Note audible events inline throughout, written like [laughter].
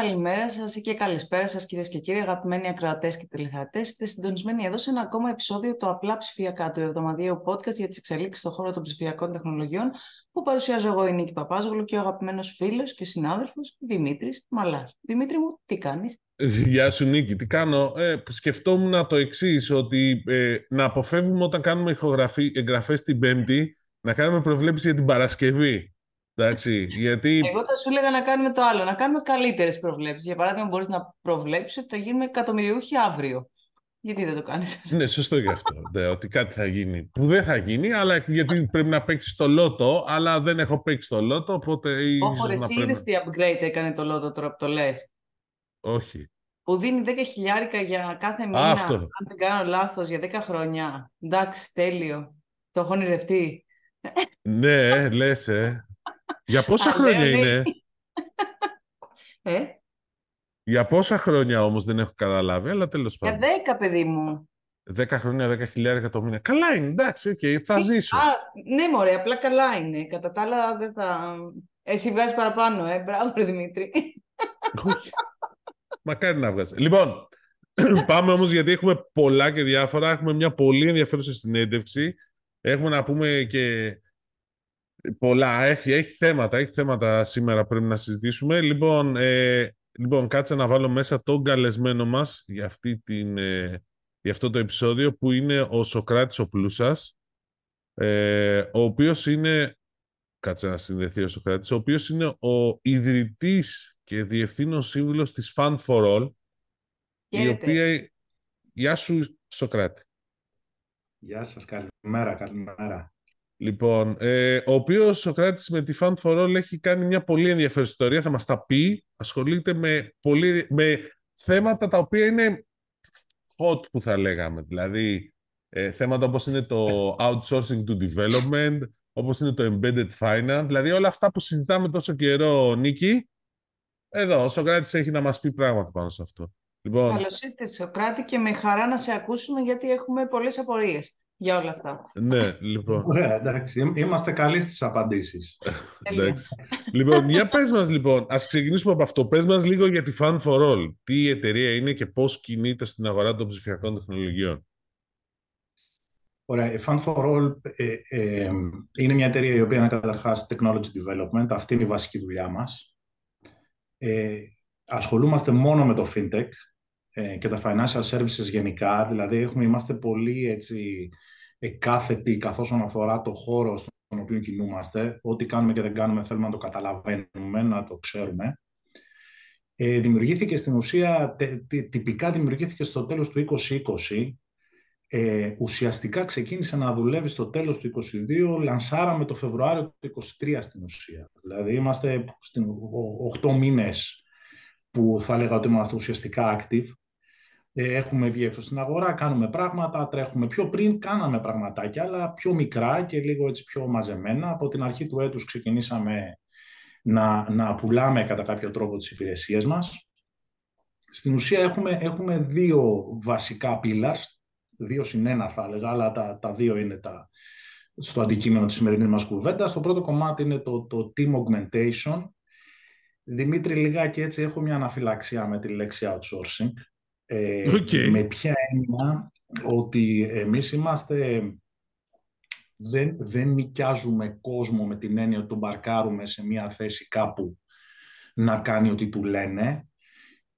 Καλημέρα σας και καλησπέρα σας, κυρίες και κύριοι, αγαπημένοι ακροατές και τηλεθεατές. Είστε συντονισμένοι εδώ σε ένα ακόμα επεισόδιο του Απλά Ψηφιακά, του εβδομαδιαίου podcast για τις εξελίξεις στον χώρο των ψηφιακών τεχνολογιών, που παρουσιάζω εγώ η Νίκη Παπάζογλου και ο αγαπημένος φίλος και συνάδελφος Δημήτρης Μαλάς. Δημήτρη μου, τι κάνεις; Γεια σου Νίκη, τι κάνω; Ε, σκεφτόμουν το εξής, ότι ε, να αποφεύγουμε όταν κάνουμε εγγραφές την Πέμπτη, να κάνουμε προβλέψεις για την Παρασκευή. Εντάξει, γιατί... Εγώ θα σου έλεγα να κάνουμε το άλλο, να κάνουμε καλύτερες προβλέψεις. Για παράδειγμα, μπορείς να προβλέψεις ότι θα γίνουμε εκατομμυριούχοι αύριο. Γιατί δεν το κάνεις Ναι, σωστό γι' αυτό. [laughs] ναι, ότι κάτι θα γίνει. Που δεν θα γίνει, αλλά γιατί πρέπει να παίξεις το λότο, αλλά δεν έχω παίξει το λότο, οπότε. Όχι, εσύ πρέπει... τι upgrade έκανε το λότο τώρα που το λες; Όχι. Που δίνει 10 χιλιάρικα για κάθε μήνα, Α, αυτό. αν δεν κάνω λάθος, για 10 χρόνια. Εντάξει, τέλειο. Το έχω ονειρευτεί. ναι, λες, ε. Για πόσα χρόνια είναι; Ε; Για πόσα χρόνια όμως δεν έχω καταλάβει, αλλά τέλος πάντων. Για δέκα, παιδί μου. Δέκα χρόνια, δέκα χιλιάρια το μήνα. Καλά είναι, εντάξει, okay, θα ζήσω. Α, ναι, μωρέ, απλά καλά είναι. Κατά τα άλλα δεν θα... Εσύ βγάζεις παραπάνω, ε. Μπράβο, Δημήτρη. Όχι. Μακάρι να βγάζεις. Λοιπόν, [clears throat] πάμε όμως γιατί έχουμε πολλά και διάφορα. Έχουμε μια πολύ ενδιαφέρουσα συνέντευξη. Έχουμε να πούμε και Πολλά. Έχει, έχει θέματα. Έχει θέματα σήμερα πρέπει να συζητήσουμε. Λοιπόν, ε, λοιπόν κάτσε να βάλω μέσα τον καλεσμένο μας για, αυτή την, ε, για αυτό το επεισόδιο που είναι ο Σοκράτης ο Πλούσας ε, ο οποίος είναι κάτσε να συνδεθεί ο Σοκράτης ο οποίος είναι ο ιδρυτής και διευθύνων σύμβουλος της Fund for All η οποία... Γεια σου Σοκράτη. Γεια σας, καλημέρα, καλημέρα. Λοιπόν, ε, ο οποίος ο Σοκράτης με τη Fund for All έχει κάνει μια πολύ ενδιαφέρουσα ιστορία. Θα μας τα πει. Ασχολείται με, πολύ, με θέματα τα οποία είναι hot που θα λέγαμε. Δηλαδή, ε, θέματα όπως είναι το outsourcing to development, όπως είναι το embedded finance, δηλαδή όλα αυτά που συζητάμε τόσο καιρό, Νίκη, εδώ ο Σοκράτης έχει να μας πει πράγματα πάνω σε αυτό. Λοιπόν... Καλώς ήρθες Σοκράτη και με χαρά να σε ακούσουμε γιατί έχουμε πολλές απορίες για όλα αυτά. Ναι, λοιπόν. Ωραία, εντάξει. Είμαστε καλοί στις απαντήσεις. εντάξει. λοιπόν, για πες μας λοιπόν, ας ξεκινήσουμε από αυτό. Πες μας λίγο για τη Fun for All. Τι η εταιρεία είναι και πώς κινείται στην αγορά των ψηφιακών τεχνολογιών. Ωραία, η Fund for All ε, ε, είναι μια εταιρεία η οποία είναι καταρχάς technology development. Αυτή είναι η βασική δουλειά μας. Ε, ασχολούμαστε μόνο με το fintech ε, και τα financial services γενικά. Δηλαδή, έχουμε, είμαστε πολύ έτσι, κάθετοι καθώς αφορά το χώρο στον οποίο κινούμαστε. Ό,τι κάνουμε και δεν κάνουμε θέλουμε να το καταλαβαίνουμε, να το ξέρουμε. Ε, δημιουργήθηκε στην ουσία, τυπικά δημιουργήθηκε στο τέλος του 2020. Ε, ουσιαστικά ξεκίνησε να δουλεύει στο τέλος του 2022, λανσάραμε το Φεβρουάριο του 2023 στην ουσία. Δηλαδή είμαστε στην 8 μήνες που θα έλεγα ότι είμαστε ουσιαστικά active. Ε, έχουμε βγει έξω στην αγορά, κάνουμε πράγματα, τρέχουμε. Πιο πριν κάναμε πραγματάκια, αλλά πιο μικρά και λίγο έτσι πιο μαζεμένα. Από την αρχή του έτους ξεκινήσαμε να, να πουλάμε κατά κάποιο τρόπο τις υπηρεσίες μας. Στην ουσία έχουμε, έχουμε δύο βασικά pillars, δύο συν ένα θα έλεγα, αλλά τα, τα δύο είναι τα, στο αντικείμενο της σημερινής μας κουβέντας. Το πρώτο κομμάτι είναι το, το team augmentation. Δημήτρη, λιγάκι έτσι έχω μια αναφυλαξία με τη λέξη outsourcing. Ε, με ποια έννοια ότι εμείς είμαστε... Δεν, δεν νοικιάζουμε κόσμο με την έννοια ότι τον μπαρκάρουμε σε μια θέση κάπου να κάνει ό,τι του λένε.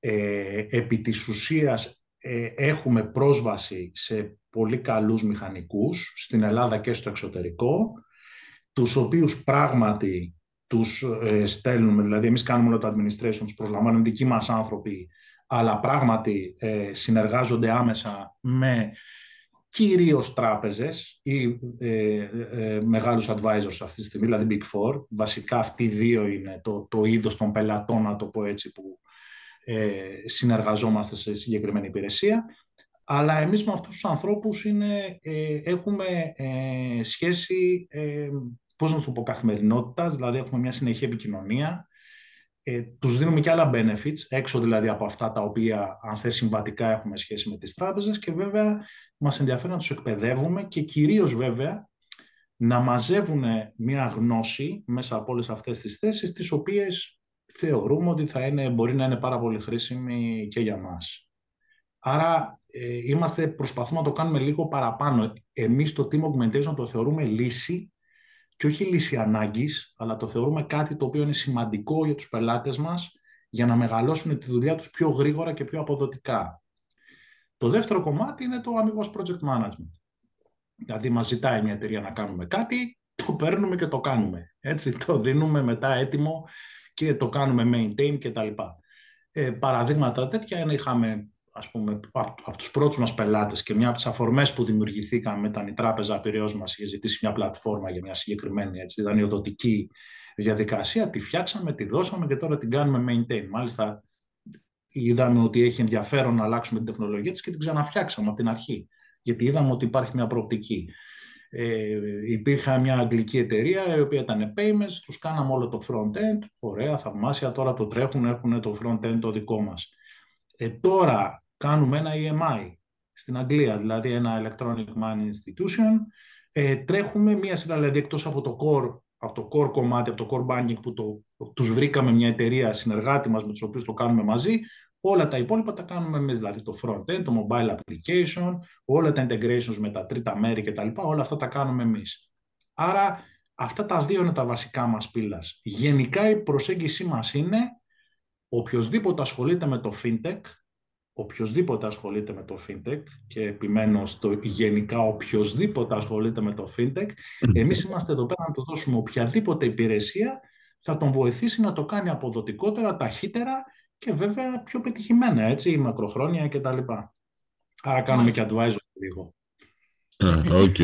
Ε, επί της ουσίας ε, έχουμε πρόσβαση σε πολύ καλούς μηχανικούς στην Ελλάδα και στο εξωτερικό, τους οποίους πράγματι τους ε, στέλνουμε, δηλαδή εμείς κάνουμε όλο το administration, τους προσλαμβάνουμε δικοί μας άνθρωποι αλλά πράγματι ε, συνεργάζονται άμεσα με κυρίως τράπεζες ή ε, ε, μεγάλους advisors αυτή τη στιγμή, δηλαδή Big Four. Βασικά αυτοί οι δύο είναι το, το είδος των πελατών, να το πω έτσι, που ε, συνεργαζόμαστε σε συγκεκριμένη υπηρεσία. Αλλά εμείς με αυτούς τους ανθρώπους είναι, ε, έχουμε σχέση, πώς να το πω, καθημερινότητας, δηλαδή έχουμε μια συνεχή επικοινωνία, ε, τους δίνουμε και άλλα benefits, έξω δηλαδή από αυτά τα οποία αν θες συμβατικά έχουμε σχέση με τις τράπεζες και βέβαια μας ενδιαφέρει να τους εκπαιδεύουμε και κυρίως βέβαια να μαζεύουν μια γνώση μέσα από όλες αυτές τις θέσεις τις οποίες θεωρούμε ότι θα είναι, μπορεί να είναι πάρα πολύ χρήσιμη και για μας. Άρα ε, είμαστε, προσπαθούμε να το κάνουμε λίγο παραπάνω. Εμείς το Team Augmentation το θεωρούμε λύση και όχι λύση ανάγκης, αλλά το θεωρούμε κάτι το οποίο είναι σημαντικό για τους πελάτες μας για να μεγαλώσουν τη δουλειά τους πιο γρήγορα και πιο αποδοτικά. Το δεύτερο κομμάτι είναι το αμυγός project management. Δηλαδή μας ζητάει μια εταιρεία να κάνουμε κάτι, το παίρνουμε και το κάνουμε. Έτσι, το δίνουμε μετά έτοιμο και το κάνουμε maintain κτλ. Ε, παραδείγματα τέτοια είναι, είχαμε ας πούμε, από, από τους πρώτους μας πελάτες και μια από τις αφορμές που δημιουργηθήκαμε ήταν η τράπεζα Πυραιός μας είχε ζητήσει μια πλατφόρμα για μια συγκεκριμένη έτσι, δανειοδοτική διαδικασία, τη φτιάξαμε, τη δώσαμε και τώρα την κάνουμε maintain. Μάλιστα είδαμε ότι έχει ενδιαφέρον να αλλάξουμε την τεχνολογία της και την ξαναφτιάξαμε από την αρχή, γιατί είδαμε ότι υπάρχει μια προοπτική. Ε, υπήρχε μια αγγλική εταιρεία η οποία ήταν payments, τους κάναμε όλο το front-end, ωραία, θαυμάσια, τώρα το τρέχουν, έχουν το front-end το δικό μας. Ε, τώρα κάνουμε ένα EMI στην Αγγλία, δηλαδή ένα Electronic Money Institution, ε, τρέχουμε μία σειρά, δηλαδή εκτός από το core, από το core κομμάτι, από το core banking που το, τους βρήκαμε μια εταιρεία συνεργάτη μας με τους οποίους το κάνουμε μαζί, όλα τα υπόλοιπα τα κάνουμε εμείς, δηλαδή το front-end, το mobile application, όλα τα integrations με τα τρίτα μέρη κτλ. Όλα αυτά τα κάνουμε εμείς. Άρα αυτά τα δύο είναι τα βασικά μας πύλας. Γενικά η προσέγγιση μας είναι οποιοδήποτε ασχολείται με το fintech, οποιοδήποτε ασχολείται με το fintech και επιμένω στο γενικά οποιοδήποτε ασχολείται με το fintech, εμείς είμαστε εδώ πέρα να του δώσουμε οποιαδήποτε υπηρεσία θα τον βοηθήσει να το κάνει αποδοτικότερα, ταχύτερα και βέβαια πιο πετυχημένα, έτσι, μακροχρόνια κτλ. Άρα κάνουμε και advisory λίγο. Οκ.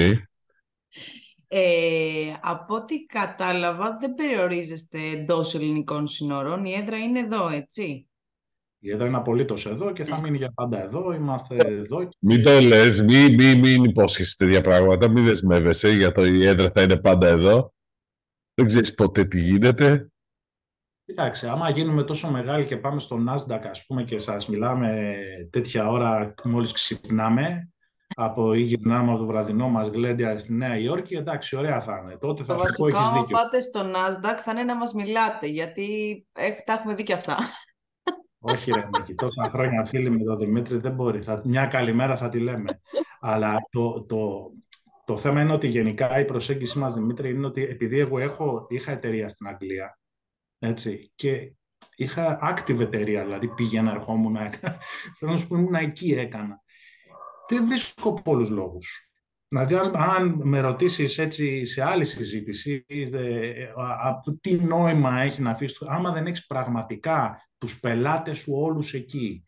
Ε, από ό,τι κατάλαβα, δεν περιορίζεστε εντός ελληνικών συνόρων. Η έδρα είναι εδώ, έτσι; Η έδρα είναι απολύτως εδώ και θα μείνει για πάντα εδώ. Είμαστε εδώ. Μην το λες, μην, μην, μην υπόσχεσαι τέτοια πράγματα. Μην δεσμεύεσαι για το η έδρα θα είναι πάντα εδώ. Δεν ξέρεις ποτέ τι γίνεται. Κοιτάξτε, άμα γίνουμε τόσο μεγάλοι και πάμε στο Nasdaq, ας πούμε, και σας μιλάμε τέτοια ώρα μόλις ξυπνάμε, από ή γυρνάμε από το βραδινό μας γλέντια στη Νέα Υόρκη, εντάξει, ωραία θα είναι. Τότε θα το σου πω, έχεις δίκιο. πάτε στο Nasdaq θα είναι να μας μιλάτε, γιατί τα έχουμε δει και αυτά. Όχι ρε Νίκη, τόσα χρόνια φίλοι με τον Δημήτρη δεν μπορεί. Θα, μια καλημέρα θα τη λέμε. Αλλά το, το, το θέμα είναι ότι γενικά η προσέγγιση μας, Δημήτρη, είναι ότι επειδή εγώ έχω, είχα εταιρεία στην Αγγλία, έτσι, και είχα active εταιρεία, δηλαδή πήγαινα, ερχόμουν, [laughs] θέλω να σου πω, ήμουν εκεί, έκανα. Δεν βρίσκω πολλούς λόγους. Δηλαδή, αν, με ρωτήσεις έτσι σε άλλη συζήτηση, ε, τι νόημα έχει να αφήσεις, άμα δεν έχεις πραγματικά τους πελάτες σου όλους εκεί,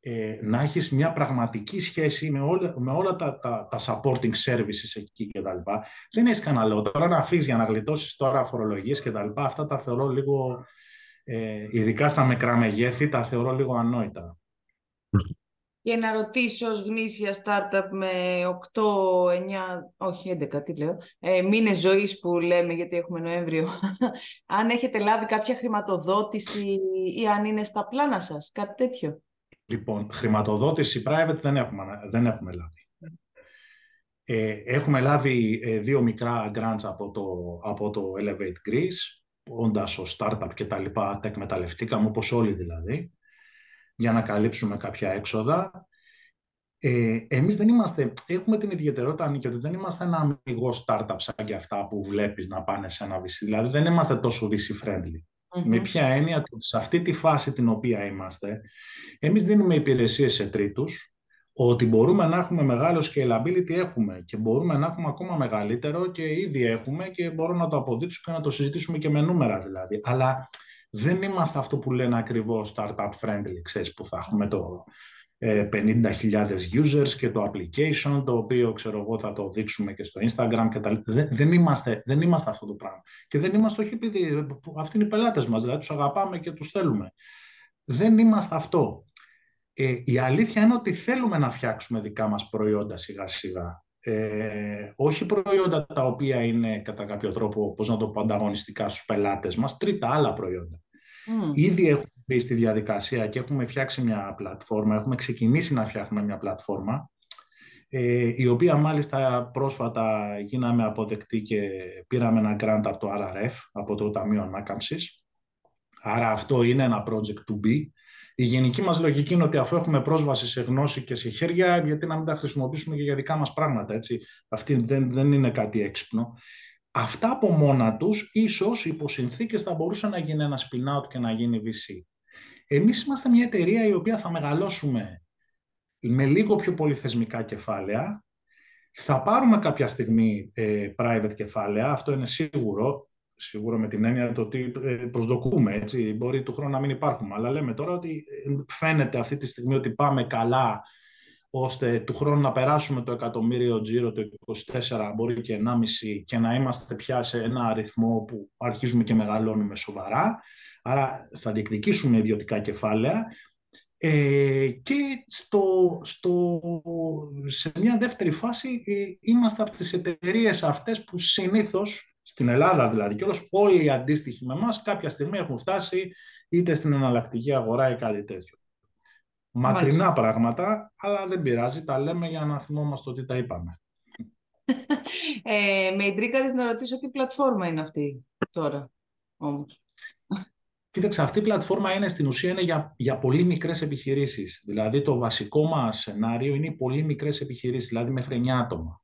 ε, να έχεις μια πραγματική σχέση με όλα, με όλα τα, τα, τα supporting services εκεί και τα λοιπά, δεν έχεις κανένα λόγο. Τώρα να αφήσεις για να γλιτώσεις τώρα φορολογίες και τα λοιπά, αυτά τα θεωρώ λίγο, ε, ειδικά στα μικρά μεγέθη, τα θεωρώ λίγο ανόητα. Για να ρωτήσω ως γνήσια startup με 8, 9, όχι 11, τι λέω, ε, μήνες ζωής που λέμε γιατί έχουμε Νοέμβριο, [laughs] αν έχετε λάβει κάποια χρηματοδότηση ή αν είναι στα πλάνα σας, κάτι τέτοιο. Λοιπόν, χρηματοδότηση private δεν έχουμε, δεν έχουμε λάβει. Ε, έχουμε λάβει ε, δύο μικρά grants από το, από το Elevate Greece, όντας ο startup και τα λοιπά, τα εκμεταλλευτήκαμε όπως όλοι δηλαδή για να καλύψουμε κάποια έξοδα. Ε, εμείς δεν είμαστε, έχουμε την ιδιαιτερότητα, Νίκη, ότι δεν είμαστε ένα αμυγό startup σαν και αυτά που βλέπεις να πάνε σε ένα VC. Δηλαδή δεν είμαστε τόσο VC-friendly. Με ποια έννοια, ότι σε αυτή τη φάση την οποία είμαστε, εμείς δίνουμε υπηρεσίες σε τρίτους, ότι μπορούμε να έχουμε μεγάλο scalability έχουμε και μπορούμε να έχουμε ακόμα μεγαλύτερο και ήδη έχουμε και μπορούμε να το αποδείξουμε και να το συζητήσουμε και με νούμερα δηλαδή. Αλλά δεν είμαστε αυτό που λένε ακριβώς startup friendly, ξέρεις, που θα έχουμε το 50.000 ε, users και το application, το οποίο ξέρω εγώ θα το δείξουμε και στο Instagram και τα δεν, δεν, είμαστε, δεν είμαστε αυτό το πράγμα. Και δεν είμαστε όχι επειδή αυτοί είναι οι πελάτες μας, δηλαδή τους αγαπάμε και τους θέλουμε. Δεν είμαστε αυτό. Ε, η αλήθεια είναι ότι θέλουμε να φτιάξουμε δικά μας προϊόντα σιγά σιγά. Ε, όχι προϊόντα τα οποία είναι κατά κάποιο τρόπο, πώς να το πω, ανταγωνιστικά στους πελάτες μας, τρίτα άλλα προϊόντα. Mm. Ήδη έχουμε μπει στη διαδικασία και έχουμε φτιάξει μια πλατφόρμα, έχουμε ξεκινήσει να φτιάχνουμε μια πλατφόρμα, ε, η οποία μάλιστα πρόσφατα γίναμε αποδεκτή και πήραμε ένα grant από το RRF, από το Ταμείο Ανάκαμψης, Άρα αυτό είναι ένα project to be. Η γενική μας λογική είναι ότι αφού έχουμε πρόσβαση σε γνώση και σε χέρια, γιατί να μην τα χρησιμοποιήσουμε και για δικά μας πράγματα. Έτσι. Αυτή δεν, δεν είναι κάτι έξυπνο. Αυτά από μόνα τους, ίσως υπό συνθήκες θα μπορούσε να γίνει ένα spin-out και να γίνει VC. Εμείς είμαστε μια εταιρεία η οποία θα μεγαλώσουμε με λίγο πιο πολυθεσμικά κεφάλαια. Θα πάρουμε κάποια στιγμή ε, private κεφάλαια, αυτό είναι σίγουρο, σίγουρο με την έννοια το ότι ε, προσδοκούμε, έτσι, μπορεί του χρόνου να μην υπάρχουμε, αλλά λέμε τώρα ότι ε, φαίνεται αυτή τη στιγμή ότι πάμε καλά ώστε του χρόνου να περάσουμε το εκατομμύριο τζίρο το 24, μπορεί και 1,5 και να είμαστε πια σε ένα αριθμό που αρχίζουμε και μεγαλώνουμε σοβαρά. Άρα θα διεκδικήσουμε ιδιωτικά κεφάλαια ε, και στο, στο, σε μια δεύτερη φάση ε, είμαστε από τις εταιρείες αυτές που συνήθως, στην Ελλάδα δηλαδή και όλος, όλοι οι αντίστοιχοι με εμάς κάποια στιγμή έχουν φτάσει είτε στην εναλλακτική αγορά ή κάτι τέτοιο. Μακρινά πράγματα, αλλά δεν πειράζει, τα λέμε για να θυμόμαστε ότι τα είπαμε. [laughs] ε, με ιντρίκαρες να ρωτήσω τι πλατφόρμα είναι αυτή τώρα όμως. Κοίταξε, αυτή η πλατφόρμα είναι στην ουσία είναι για, για πολύ μικρές επιχειρήσεις. Δηλαδή το βασικό μας σενάριο είναι οι πολύ μικρές επιχειρήσεις, δηλαδή μέχρι 9 άτομα.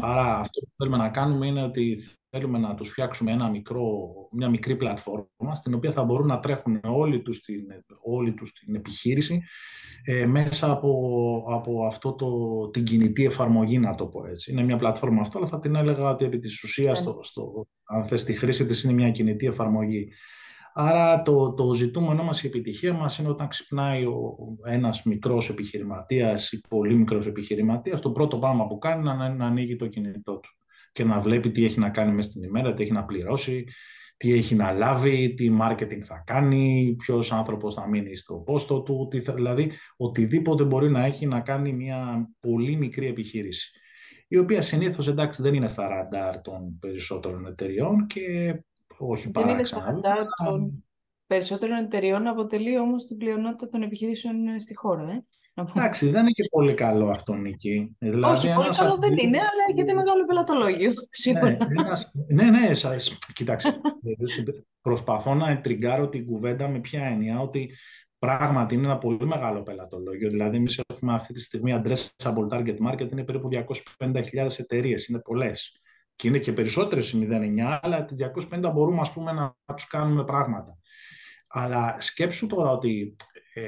Άρα αυτό που θέλουμε να κάνουμε είναι ότι θέλουμε να τους φτιάξουμε ένα μικρό, μια μικρή πλατφόρμα στην οποία θα μπορούν να τρέχουν όλοι τους την, όλη τους την επιχείρηση ε, μέσα από, από αυτό το, την κινητή εφαρμογή, να το πω έτσι. Είναι μια πλατφόρμα αυτό, αλλά θα την έλεγα ότι επί της ουσίας, ναι. στο, στο, αν θες τη χρήση της, είναι μια κινητή εφαρμογή. Άρα το, το ζητούμενό μας, η επιτυχία μας είναι όταν ξυπνάει ο, ένας μικρός επιχειρηματίας ή πολύ μικρός επιχειρηματίας, το πρώτο πράγμα που κάνει είναι να, να ανοίγει το κινητό του και να βλέπει τι έχει να κάνει μέσα στην ημέρα, τι έχει να πληρώσει, τι έχει να λάβει, τι marketing θα κάνει, ποιος άνθρωπος θα μείνει στο πόστο του, τι δηλαδή οτιδήποτε μπορεί να έχει να κάνει μια πολύ μικρή επιχείρηση η οποία συνήθως εντάξει δεν είναι στα ραντάρ των περισσότερων εταιριών και όχι Δεν είναι στο των περισσότερων εταιριών, αποτελεί όμως την πλειονότητα των επιχειρήσεων ε, στη χώρα. Ε. Εντάξει, δεν είναι και πολύ καλό αυτό, Νίκη. Δηλαδή, Όχι, πολύ καλό δεν είναι, αλλά έχετε μεγάλο πελατολόγιο, σίγουρα. Ναι, ένας... ναι, ναι, σας... κοιτάξτε, προσπαθώ να εντριγκάρω την κουβέντα με ποια έννοια, ότι πράγματι είναι ένα πολύ μεγάλο πελατολόγιο. Δηλαδή, εμείς έχουμε αυτή τη στιγμή addressable target market, είναι περίπου 250.000 εταιρείες, είναι πολλές και είναι και περισσότερες οι 09, αλλά τις 250 μπορούμε ας πούμε, να, να τους κάνουμε πράγματα. Αλλά σκέψου τώρα ότι ε,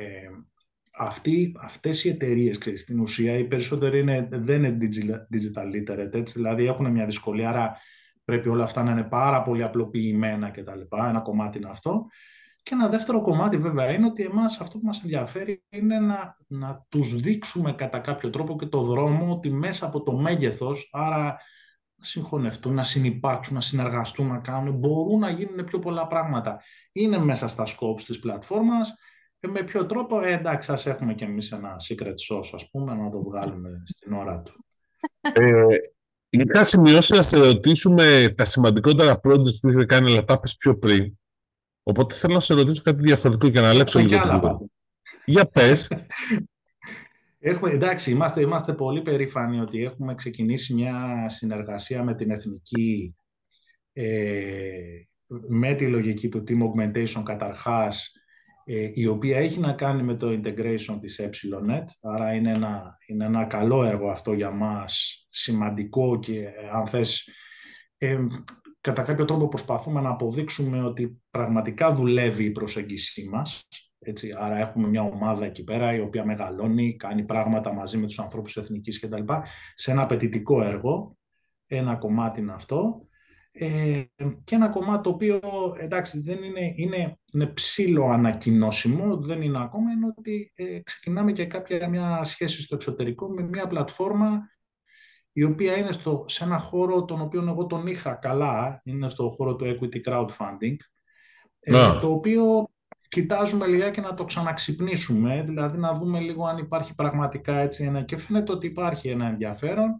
αυτοί, αυτές οι εταιρείες, ξέρεις, στην ουσία, οι περισσότεροι είναι, δεν είναι digital literate, έτσι, δηλαδή έχουν μια δυσκολία, άρα πρέπει όλα αυτά να είναι πάρα πολύ απλοποιημένα κτλ. Ένα κομμάτι είναι αυτό. Και ένα δεύτερο κομμάτι βέβαια είναι ότι εμάς αυτό που μας ενδιαφέρει είναι να, να τους δείξουμε κατά κάποιο τρόπο και το δρόμο ότι μέσα από το μέγεθος, άρα συγχωνευτούν, να συνεπάρξουν, να συνεργαστούν, να κάνουν. Μπορούν να γίνουν πιο πολλά πράγματα. Είναι μέσα στα scopes της πλατφόρμας. Και με ποιο τρόπο, ε, εντάξει, ας έχουμε και εμείς ένα secret sauce, ας πούμε, να το βγάλουμε στην ώρα του. Ε, είχα σημειώσει να σε ρωτήσουμε τα σημαντικότερα projects που είχατε κάνει, αλλά τα πιο πριν. Οπότε θέλω να σε ρωτήσω κάτι διαφορετικό για να αλλάξω λίγο Για πες. [laughs] Έχουμε, εντάξει, είμαστε, είμαστε πολύ περήφανοι ότι έχουμε ξεκινήσει μια συνεργασία με την Εθνική ε, με τη λογική του Team Augmentation καταρχάς ε, η οποία έχει να κάνει με το integration της EPSILONET άρα είναι ένα, είναι ένα καλό έργο αυτό για μας σημαντικό και ε, αν θες ε, κατά κάποιο τρόπο προσπαθούμε να αποδείξουμε ότι πραγματικά δουλεύει η προσέγγιση μας έτσι, άρα έχουμε μια ομάδα εκεί πέρα η οποία μεγαλώνει, κάνει πράγματα μαζί με τους ανθρώπους εθνικής κτλ. Σε ένα απαιτητικό έργο, ένα κομμάτι είναι αυτό. Ε, και ένα κομμάτι το οποίο εντάξει δεν είναι, είναι, είναι ψήλο ανακοινώσιμο, δεν είναι ακόμα, είναι ότι ε, ξεκινάμε και κάποια μια σχέση στο εξωτερικό με μια πλατφόρμα η οποία είναι στο, σε ένα χώρο τον οποίο εγώ τον είχα καλά, είναι στο χώρο του equity crowdfunding, ε, το οποίο κοιτάζουμε λιγάκι να το ξαναξυπνήσουμε, δηλαδή να δούμε λίγο αν υπάρχει πραγματικά έτσι ένα και φαίνεται ότι υπάρχει ένα ενδιαφέρον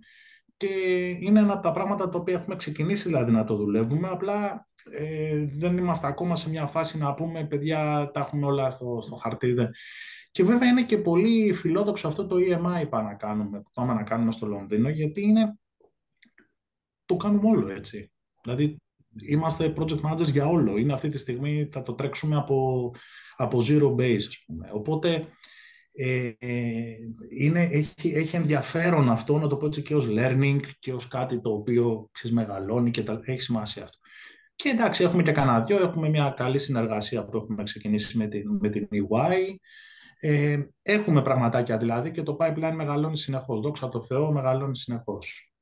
και είναι ένα από τα πράγματα τα οποία έχουμε ξεκινήσει δηλαδή να το δουλεύουμε, απλά ε, δεν είμαστε ακόμα σε μια φάση να πούμε παιδιά τα έχουμε όλα στο, στο χαρτί. Και βέβαια είναι και πολύ φιλόδοξο αυτό το EMI που, να κάνουμε, που πάμε να κάνουμε στο Λονδίνο, γιατί είναι το κάνουμε όλο έτσι. Δηλαδή είμαστε project managers για όλο. Είναι αυτή τη στιγμή, θα το τρέξουμε από, από zero base, ας πούμε. Οπότε, ε, είναι, έχει, έχει ενδιαφέρον αυτό, να το πω έτσι και ως learning και ως κάτι το οποίο ξέρεις, μεγαλώνει και τα, έχει σημασία αυτό. Και εντάξει, έχουμε και κανένα δυο, έχουμε μια καλή συνεργασία που έχουμε ξεκινήσει με την, με την EY. Ε, έχουμε πραγματάκια δηλαδή και το pipeline μεγαλώνει συνεχώς. Δόξα τω Θεώ, μεγαλώνει συνεχώς.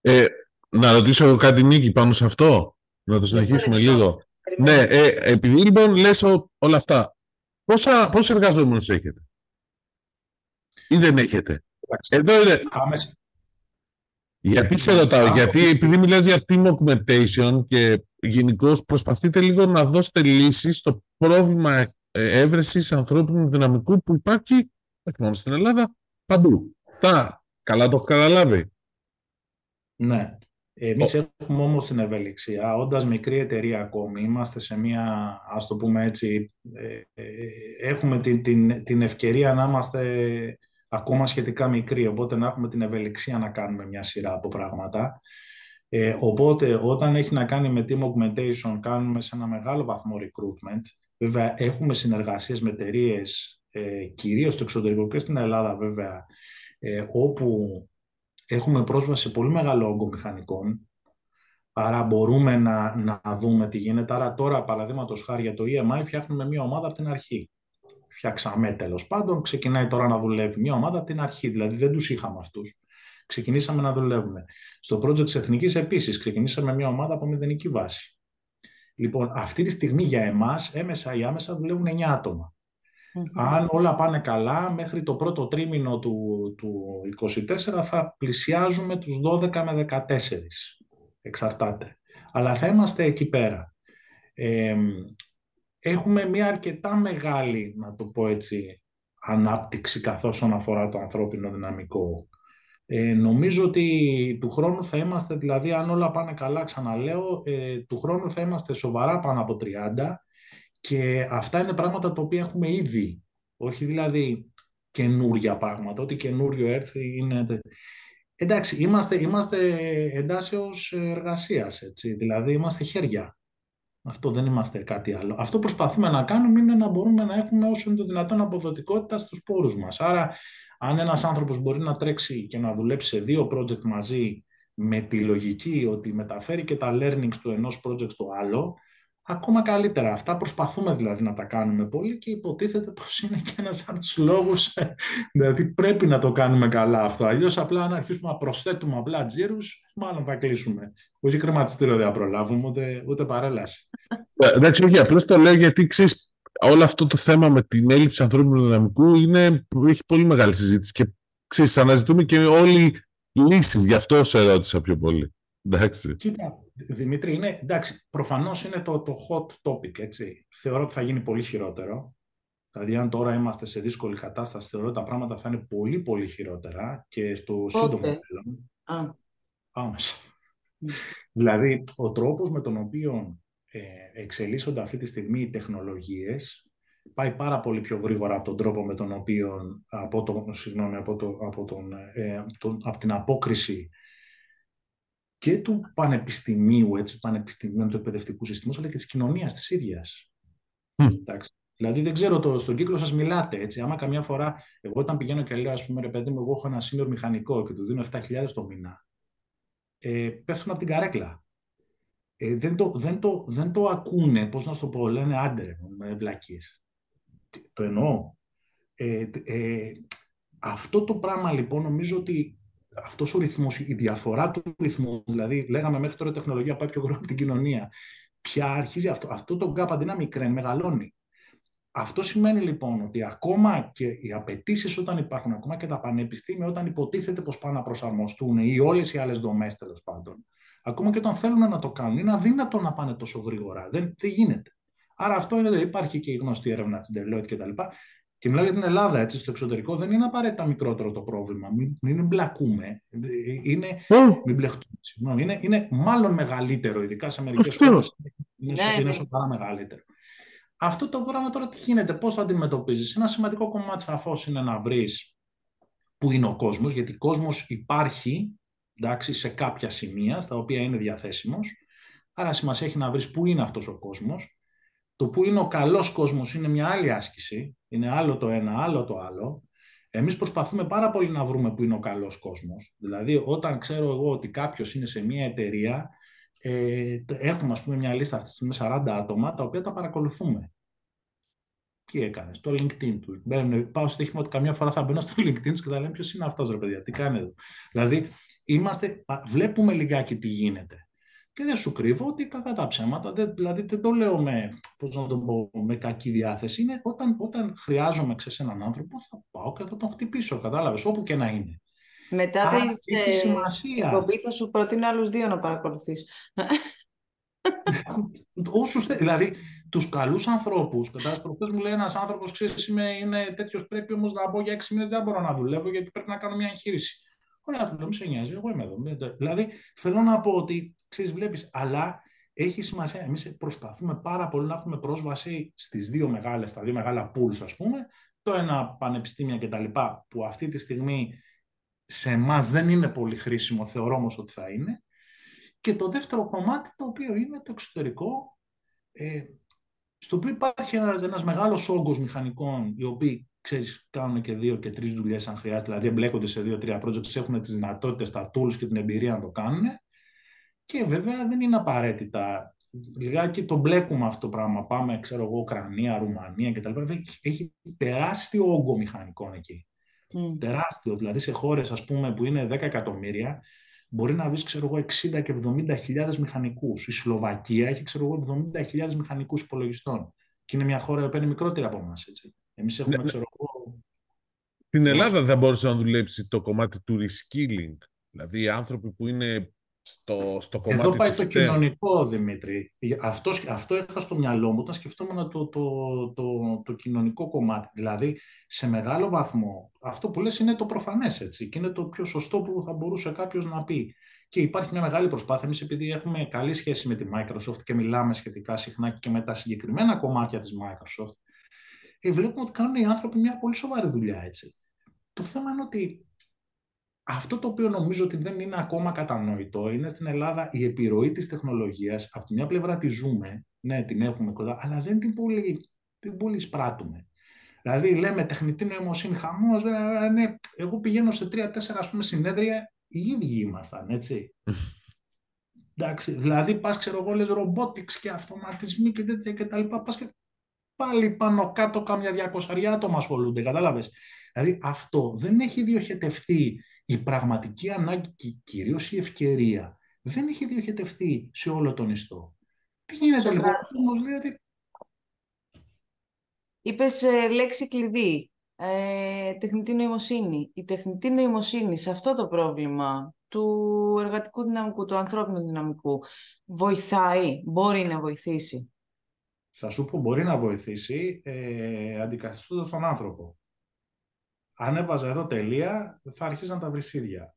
Ε, να ρωτήσω κάτι Νίκη πάνω σε αυτό, να το συνεχίσουμε λίγο. Ναι, ε, επειδή λοιπόν λες όλα αυτά, πόσα, πόσους εργαζόμενους έχετε; Ή δεν έχετε; Εδώ είναι. Γιατί σε ρωτάω, γιατί επειδή μιλάς για team augmentation και γενικώς προσπαθείτε λίγο να δώσετε λύσεις στο πρόβλημα ε, έβρεσης ανθρώπινου δυναμικού που υπάρχει όχι μόνο στην Ελλάδα, παντού. Τα, καλά το έχω καταλάβει; Ναι. Εμείς έχουμε όμως την ευελιξία, όντας μικρή εταιρεία ακόμη, είμαστε σε μια, ας το πούμε έτσι, ε, ε, έχουμε την, την, την ευκαιρία να είμαστε ακόμα σχετικά μικροί, οπότε να έχουμε την ευελιξία να κάνουμε μια σειρά από πράγματα. Ε, οπότε όταν έχει να κάνει με team augmentation, κάνουμε σε ένα μεγάλο βαθμό recruitment. Βέβαια έχουμε συνεργασίες με εταιρείες, ε, κυρίως στο εξωτερικό και στην Ελλάδα βέβαια, ε, όπου έχουμε πρόσβαση σε πολύ μεγάλο όγκο μηχανικών, άρα μπορούμε να, να δούμε τι γίνεται. Άρα τώρα, παραδείγματος χάρη για το EMI, φτιάχνουμε μια ομάδα από την αρχή φτιάξαμε τέλος πάντων. Ξεκινάει τώρα να δουλεύει μια ομάδα από την αρχή, δηλαδή δεν τους είχαμε αυτούς. Ξεκινήσαμε να δουλεύουμε. Στο project της Εθνικής επίσης ξεκινήσαμε μια ομάδα από μηδενική βάση. Λοιπόν, αυτή τη στιγμή για εμάς, έμεσα ή άμεσα δουλεύουν 9 ατομα Αν όλα πάνε καλά, μέχρι το πρώτο τρίμηνο του, του 24 θα πλησιάζουμε τους 12 με 14. Εξαρτάται. Αλλά θα είμαστε εκεί πέρα. Ε, έχουμε μια αρκετά μεγάλη, να το πω έτσι, ανάπτυξη καθώς αφορά το ανθρώπινο δυναμικό. Ε, νομίζω ότι του χρόνου θα είμαστε, δηλαδή αν όλα πάνε καλά, ξαναλέω, ε, του χρόνου θα είμαστε σοβαρά πάνω από 30 και αυτά είναι πράγματα τα οποία έχουμε ήδη, όχι δηλαδή καινούρια πράγματα, ό,τι καινούριο έρθει είναι... Εντάξει, είμαστε, είμαστε εντάσεως εργασίας, έτσι, δηλαδή είμαστε χέρια. Αυτό δεν είμαστε κάτι άλλο. Αυτό που προσπαθούμε να κάνουμε είναι να μπορούμε να έχουμε όσο είναι το δυνατόν αποδοτικότητα στους πόρους μας. Άρα, αν ένας άνθρωπος μπορεί να τρέξει και να δουλέψει σε δύο project μαζί με τη λογική ότι μεταφέρει και τα learnings του ενός project στο άλλο, ακόμα καλύτερα. Αυτά προσπαθούμε δηλαδή να τα κάνουμε πολύ και υποτίθεται πως είναι και ένας από τους λόγους, δηλαδή πρέπει να το κάνουμε καλά αυτό. Αλλιώς απλά αν αρχίσουμε να προσθέτουμε απλά τζίρους, μάλλον θα κλείσουμε. Όχι χρηματιστήριο δεν θα προλάβουμε, ούτε, ούτε παρέλαση. Ε, εντάξει, όχι, απλώς το λέω γιατί ξέρεις, όλο αυτό το θέμα με την έλλειψη ανθρώπινου δυναμικού είναι, έχει πολύ μεγάλη συζήτηση και ξέρεις, αναζητούμε και όλοι λύσεις. Γι' αυτό σε ερώτησα πιο πολύ. Εντάξει. Κοίτα, Δημήτρη, είναι, εντάξει, προφανώς είναι το, το hot topic, έτσι. Θεωρώ ότι θα γίνει πολύ χειρότερο. Δηλαδή, αν τώρα είμαστε σε δύσκολη κατάσταση, θεωρώ ότι τα πράγματα θα είναι πολύ, πολύ χειρότερα και στο σύντομο μέλλον. Άμεσα. δηλαδή, ο τρόπος με τον οποίο ε, εξελίσσονται αυτή τη στιγμή οι τεχνολογίες πάει πάρα πολύ πιο γρήγορα από τον τρόπο με τον οποίο, από, το, συγγνώμη, από, το, από, τον, ε, τον, από την απόκριση και του πανεπιστημίου, έτσι, του πανεπιστημίου, του εκπαιδευτικού συστήματος, αλλά και της κοινωνίας της ίδιας. Mm. Δηλαδή δεν ξέρω, το, στον κύκλο σας μιλάτε, έτσι. Άμα καμιά φορά, εγώ όταν πηγαίνω και λέω, ας πούμε, ρε παιδί μου, εγώ έχω ένα senior μηχανικό και του δίνω 7.000 το μήνα, ε, πέφτουν από την καρέκλα. Ε, δεν, το, δεν, το, δεν το ακούνε, πώς να σου το πω, λένε άντρε, με βλακίες. Το εννοώ. Ε, ε, αυτό το πράγμα λοιπόν νομίζω ότι αυτός ο ρυθμός, η διαφορά του ρυθμού, δηλαδή λέγαμε μέχρι τώρα η τεχνολογία πάει πιο γρήγορα από την κοινωνία, πια αρχίζει αυτό, αυτό το gap αντί να μικραίνει, μεγαλώνει. Αυτό σημαίνει λοιπόν ότι ακόμα και οι απαιτήσεις όταν υπάρχουν, ακόμα και τα πανεπιστήμια όταν υποτίθεται πως πάνε να προσαρμοστούν ή όλες οι άλλες δομές τέλος πάντων, ακόμα και όταν θέλουν να το κάνουν, είναι αδύνατο να πάνε τόσο γρήγορα. Δεν, δεν γίνεται. Άρα αυτό είναι, υπάρχει και η γνωστή έρευνα της Deloitte κτλ. Και μιλάω για την Ελλάδα, έτσι, στο εξωτερικό δεν είναι απαραίτητα μικρότερο το πρόβλημα. Μην, μην μπλακούμε. Είναι, μην μπλεχτούμε. Είναι, είναι μάλλον μεγαλύτερο, ειδικά σε μερικές χώρες. Είναι, ναι, είναι ναι. μεγαλύτερο. Αυτό το πράγμα τώρα τι γίνεται, πώς θα αντιμετωπίζεις; Ένα σημαντικό κομμάτι σαφώς είναι να βρεις που είναι ο κόσμος, γιατί ο κόσμος υπάρχει εντάξει, σε κάποια σημεία στα οποία είναι διαθέσιμος. Άρα σημασία έχει να βρεις πού είναι αυτός ο κόσμος. Το πού είναι ο καλός κόσμος είναι μια άλλη άσκηση. Είναι άλλο το ένα, άλλο το άλλο. Εμείς προσπαθούμε πάρα πολύ να βρούμε πού είναι ο καλός κόσμος. Δηλαδή, όταν ξέρω εγώ ότι κάποιος είναι σε μια εταιρεία, ε, έχουμε ας πούμε μια λίστα αυτή τη 40 άτομα, τα οποία τα παρακολουθούμε. Τι έκανες, το LinkedIn του. Μπαίνουν, πάω στο στοίχημα ότι καμιά φορά θα μπαίνω στο LinkedIn τους και θα λένε ποιος είναι αυτός, ρε παιδιά, τι κάνει εδώ. Δηλαδή, είμαστε, βλέπουμε λιγάκι τι γίνεται. Και δεν σου κρύβω ότι κατά τα ψέματα, δεν, δηλαδή δεν το λέω με, πώς να το πω, με κακή διάθεση. Είναι όταν, όταν χρειάζομαι ξέρεις, έναν άνθρωπο, θα πάω και θα τον χτυπήσω, κατάλαβες, όπου και να είναι. Μετά τη ε, εκπομπή θα σου προτείνω άλλους δύο να παρακολουθείς. [laughs] Όσους, δηλαδή, τους καλούς ανθρώπους, κατάλαβες, προχθές μου λέει ένας άνθρωπος, ξέρεις, είμαι, είναι τέτοιος, πρέπει όμως να μπω για έξι μήνες, δεν μπορώ να δουλεύω γιατί πρέπει να κάνω μια εγχείρηση. Ωραία, του λέω, σε νοιάζει, εγώ είμαι εδώ. Δηλαδή, θέλω να πω ότι, ξέρεις, βλέπεις, αλλά έχει σημασία. Εμείς προσπαθούμε πάρα πολύ να έχουμε πρόσβαση στις δύο μεγάλες, στα δύο μεγάλα pools, ας πούμε, το ένα πανεπιστήμια κτλ. που αυτή τη στιγμή σε εμάς δεν είναι πολύ χρήσιμο, θεωρώ όμως ότι θα είναι. Και το δεύτερο κομμάτι, το οποίο είναι το εξωτερικό, ε, στο οποίο υπάρχει ένας, ένας μεγάλος όγκος μηχανικών, οι οποίοι ξέρεις, κάνουν και δύο και τρεις δουλειές αν χρειάζεται, δηλαδή εμπλέκονται σε δύο-τρία projects, έχουν τις δυνατότητες, τα tools και την εμπειρία να το κάνουν. Και βέβαια δεν είναι απαραίτητα. Λιγάκι το μπλέκουμε αυτό το πράγμα. Πάμε, ξέρω εγώ, Ουκρανία, Ρουμανία κτλ. Έχει, έχει τεράστιο όγκο μηχανικών εκεί. Mm. Τεράστιο. Δηλαδή σε χώρες ας πούμε, που είναι 10 εκατομμύρια, μπορεί να βρεις ξέρω εγώ, 60 και 70 χιλιάδες μηχανικούς. Η Σλοβακία έχει ξέρω εγώ, 70 χιλιάδες μηχανικούς υπολογιστών. Και είναι μια χώρα που είναι μικρότερη από εμάς. Έτσι. Εμείς έχουμε, ναι, ναι. ξέρω εγώ... Στην Ελλάδα δεν μπορούσε να δουλέψει το κομμάτι του reskilling. Δηλαδή οι άνθρωποι που είναι στο, στο κομμάτι Εδώ πάει το κοινωνικό, Δημήτρη. Αυτός, αυτό είχα στο μυαλό μου όταν σκεφτόμουν το, το, το, το, κοινωνικό κομμάτι. Δηλαδή, σε μεγάλο βαθμό, αυτό που λες είναι το προφανές, έτσι, και είναι το πιο σωστό που θα μπορούσε κάποιος να πει. Και υπάρχει μια μεγάλη προσπάθεια. Εμείς, επειδή έχουμε καλή σχέση με τη Microsoft και μιλάμε σχετικά συχνά και με τα συγκεκριμένα κομμάτια της Microsoft, ε, βλέπουμε ότι κάνουν οι άνθρωποι μια πολύ σοβαρή δουλειά, έτσι. Το θέμα είναι ότι αυτό το οποίο νομίζω ότι δεν είναι ακόμα κατανόητο είναι στην Ελλάδα η επιρροή της τεχνολογίας. Από τη μια πλευρά τη ζούμε, ναι, την έχουμε κοντά, αλλά δεν την πολύ, την πολύ σπράττουμε. Δηλαδή, λέμε τεχνητή νοημοσύνη, χαμός. ναι, εγώ πηγαίνω σε τρία-τέσσερα ας πούμε, συνέδρια, οι ίδιοι ήμασταν, έτσι. [laughs] Εντάξει, δηλαδή, πας ξέρω εγώ, λες robotics και αυτοματισμοί και τέτοια και τα λοιπά. Πας και πάλι πάνω κάτω κάμια διακοσαριά άτομα ασχολούνται, κατάλαβες. Δηλαδή, αυτό δεν έχει διοχετευτεί η πραγματική ανάγκη και κυρίως η ευκαιρία δεν έχει διοχετευτεί σε όλο τον ιστό. Τι γίνεται λοιπόν, όμως λέει ότι... Είπες ε, λέξη κλειδί, ε, τεχνητή νοημοσύνη. Η τεχνητή νοημοσύνη σε αυτό το πρόβλημα του εργατικού δυναμικού, του ανθρώπινου δυναμικού, βοηθάει, μπορεί να βοηθήσει. Θα σου πω, μπορεί να βοηθήσει ε, αντικαθιστώντας τον άνθρωπο αν έβαζα εδώ τελεία, θα αρχίζαν τα βρυσίδια.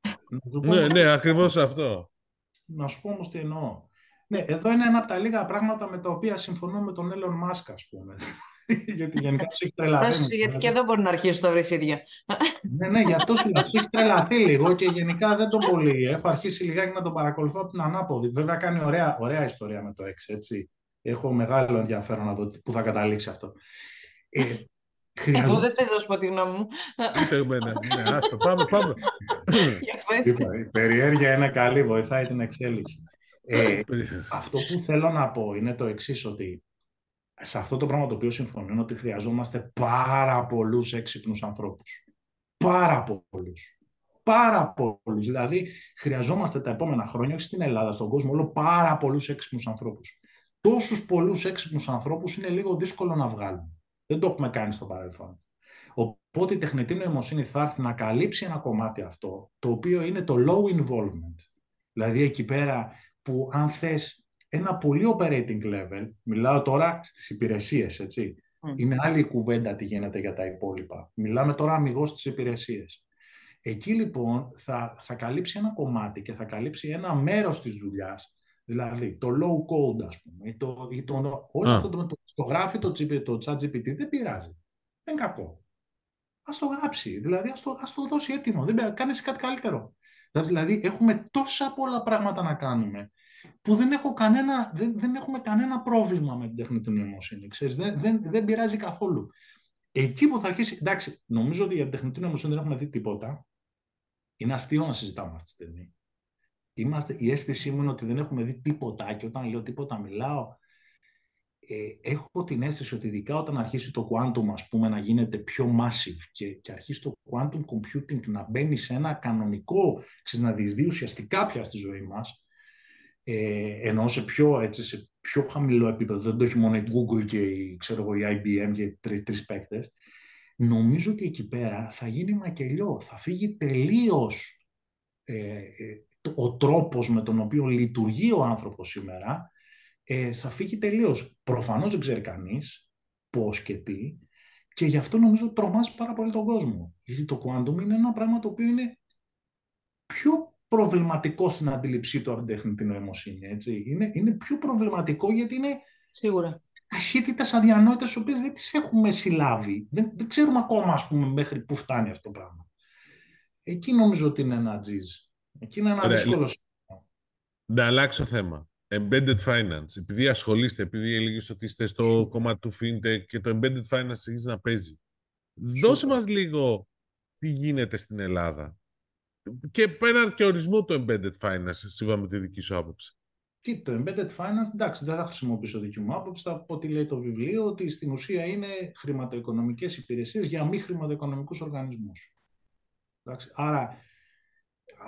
ναι, ναι, ακριβώς αυτό. Να σου πω όμως τι εννοώ. Ναι, εδώ είναι ένα από τα λίγα πράγματα με τα οποία συμφωνώ με τον Elon Musk, ας πούμε. [laughs] γιατί γενικά τους έχει τρελαθεί. γιατί και εδώ μπορεί να αρχίσουν τα βρυσίδια. ναι, ναι, γι' αυτό σου λέω. έχει τρελαθεί λίγο και γενικά δεν το πολύ. Έχω αρχίσει λιγάκι να τον παρακολουθώ από την ανάποδη. Βέβαια κάνει ωραία, ωραία ιστορία με το X, έτσι. Έχω μεγάλο ενδιαφέρον να δω πού θα καταλήξει αυτό. Ε, [laughs] εγώ δεν θέλω να σου πω τη γνώμη μου. Ούτε εμένα. Ναι, άστο, πάμε, πάμε. [laughs] η περιέργεια είναι καλή, βοηθάει την εξέλιξη. Ε, αυτό που θέλω να πω είναι το εξής ότι σε αυτό το πράγμα το οποίο συμφωνώ είναι ότι χρειαζόμαστε πάρα πολλούς έξυπνους ανθρώπους. Πάρα πολλούς. Πάρα πολλούς. Δηλαδή, χρειαζόμαστε τα επόμενα χρόνια, όχι στην Ελλάδα, στον κόσμο, όλο πάρα πολλούς έξυπνους ανθρώπους. Τόσους πολλούς έξυπνους ανθρώπους είναι λίγο δύσκολο να βγάλουμε. Δεν το έχουμε κάνει στο παρελθόν. Οπότε η τεχνητή νοημοσύνη θα έρθει να καλύψει ένα κομμάτι αυτό, το οποίο είναι το low involvement. Δηλαδή εκεί πέρα που αν θες ένα πολύ operating level, μιλάω τώρα στις υπηρεσίες, έτσι. Είναι άλλη η κουβέντα τι γίνεται για τα υπόλοιπα. Μιλάμε τώρα αμυγός στις υπηρεσίες. Εκεί λοιπόν θα, θα καλύψει ένα κομμάτι και θα καλύψει ένα μέρος της δουλειάς Δηλαδή, το low code, ας πούμε, ή το, ή το, όλο αυτό το, το, γράφει το, το chat GPT, δεν πειράζει. Δεν είναι κακό. Ας το γράψει, δηλαδή ας το, ας το δώσει έτοιμο, δεν πειράζει, κάνεις κάτι καλύτερο. Δηλαδή έχουμε τόσα πολλά πράγματα να κάνουμε που δεν, έχω κανένα, δεν, δεν έχουμε κανένα πρόβλημα με την τεχνητή νοημοσύνη. Ξέρεις, δεν, δεν, δεν πειράζει καθόλου. Εκεί που θα αρχίσει. Εντάξει, νομίζω ότι για την τεχνητή νοημοσύνη δεν έχουμε δει τίποτα. Είναι αστείο να συζητάμε αυτή τη στιγμή. Είμαστε, η αίσθησή μου είναι ότι δεν έχουμε δει τίποτα και όταν λέω τίποτα μιλάω ε, έχω την αίσθηση ότι ειδικά όταν αρχίσει το quantum ας πούμε, να γίνεται πιο massive και, και αρχίσει το quantum computing να μπαίνει σε ένα κανονικό, ξέρεις, να διεισδύει ουσιαστικά πια στη ζωή μας, ε, ενώ σε πιο, έτσι, σε πιο χαμηλό επίπεδο, δεν το έχει μόνο η Google και η, ξέρω η IBM και τρεις τρεις παίκτες, νομίζω ότι εκεί πέρα θα γίνει μακελιό, θα φύγει τελείως ε, ε, ο τρόπος με τον οποίο λειτουργεί ο άνθρωπος σήμερα ε, θα φύγει τελείως. Προφανώς δεν ξέρει κανείς πώς και τι. Και γι' αυτό νομίζω τρομάζει πάρα πολύ τον κόσμο. Γιατί το quantum είναι ένα πράγμα το οποίο είναι πιο προβληματικό στην αντίληψή του από την τεχνητή νοημοσύνη. Έτσι. Είναι, είναι πιο προβληματικό γιατί είναι Σίγουρα. ταχύτητες αδιανόητες, τι οποίες δεν τις έχουμε συλλάβει. Δεν, δεν ξέρουμε ακόμα, ας πούμε, μέχρι πού φτάνει αυτό το πράγμα. Εκεί νομίζω ότι είναι ένα τζιζ. Εκεί είναι ένα δύσκολο. Να αλλάξω θέμα. Embedded Finance, επειδή ασχολείστε, επειδή έλεγες ότι είστε στο κομμάτι του FinTech και το Embedded Finance αρχίζει να παίζει. Δώσε μας λίγο τι γίνεται στην Ελλάδα. Και πέραν και ορισμό το Embedded Finance, σύμφωνα με τη δική σου άποψη. Και το Embedded Finance, εντάξει, δεν θα χρησιμοποιήσω δική μου άποψη, θα πω τι λέει το βιβλίο, ότι στην ουσία είναι χρηματοοικονομικές υπηρεσίες για μη χρηματοοικονομικούς οργανισμούς. Εντάξει, άρα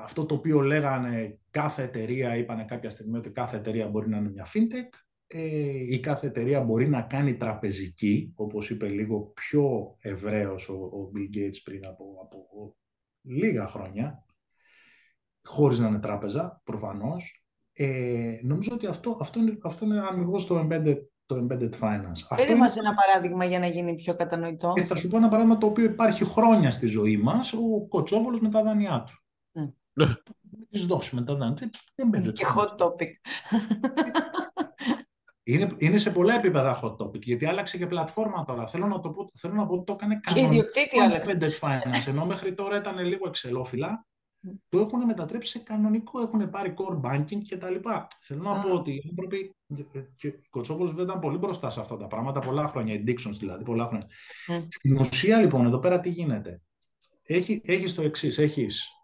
αυτό το οποίο λέγανε κάθε εταιρεία, είπανε κάποια στιγμή ότι κάθε εταιρεία μπορεί να είναι μια fintech, ε, η κάθε εταιρεία μπορεί να κάνει τραπεζική, όπως είπε λίγο πιο ευρέως ο, ο Bill Gates πριν από, από λίγα χρόνια, χωρίς να είναι τράπεζα, προφανώς. Ε, νομίζω ότι αυτό, αυτό, είναι, αυτό είναι αμυγός το embedded, το embedded finance. Πέρε μας ένα παράδειγμα για να γίνει πιο κατανοητό. Και θα σου πω ένα παράδειγμα το οποίο υπάρχει χρόνια στη ζωή μας, ο Κοτσόβολος με τα δάνειά του. Να τις δώσουμε τα δάνεια. Δεν Και hot topic. Είναι, είναι σε πολλά επίπεδα hot topic, γιατί άλλαξε και πλατφόρμα τώρα. Θέλω να, το πω, θέλω να πω ότι το έκανε κανονικό embedded finance, ενώ μέχρι τώρα ήταν λίγο εξελόφυλλα. Το έχουν μετατρέψει σε κανονικό, έχουν πάρει core banking και τα λοιπά. Θέλω να πω ότι οι άνθρωποι, και ο Κοτσόβολος δεν ήταν πολύ μπροστά σε αυτά τα πράγματα, πολλά χρόνια, οι Dixons δηλαδή, πολλά χρόνια. Στην ουσία λοιπόν, εδώ πέρα τι γίνεται. Έχει, έχεις το εξής, έχεις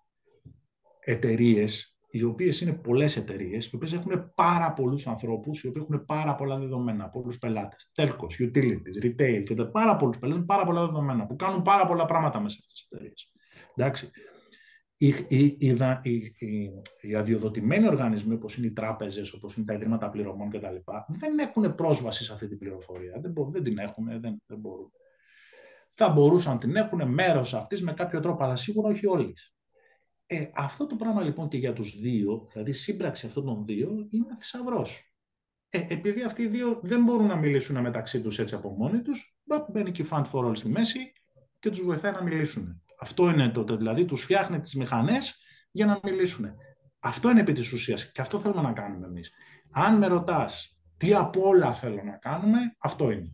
εταιρείες, οι οποίες είναι πολλές εταιρείες, οι οποίες έχουν πάρα πολλούς ανθρώπους, οι οποίοι έχουν πάρα πολλά δεδομένα, πολλούς πελάτες. Τέλκο, utilities, retail και πάρα πολλούς πελάτες, πάρα πολλά δεδομένα που κάνουν πάρα πολλά πράγματα μέσα σε αυτές τις εταιρείες. Εντάξει. Οι, οι, οι, οι, οι αδειοδοτημένοι οργανισμοί, όπως είναι οι τράπεζες, όπως είναι τα ιδρύματα πληρωμών κτλ., δεν έχουν πρόσβαση σε αυτή την πληροφορία. Δεν, δεν την έχουν, δεν, δεν μπορούν. Θα μπορούσαν να την έχουν μέρος αυτής με κάποιο τρόπο, αλλά σίγουρα όχι όλοι. Ε, αυτό το πράγμα λοιπόν και για τους δύο, δηλαδή σύμπραξη αυτών των δύο, είναι θησαυρός. Ε, επειδή αυτοί οι δύο δεν μπορούν να μιλήσουν μεταξύ τους έτσι από μόνοι τους, μπαίνει και η Fund for All στη μέση και τους βοηθάει να μιλήσουν. Αυτό είναι το, δηλαδή τους φτιάχνει τις μηχανές για να μιλήσουν. Αυτό είναι επί της ουσίας και αυτό θέλουμε να κάνουμε εμείς. Αν με ρωτάς τι από όλα θέλω να κάνουμε, αυτό είναι.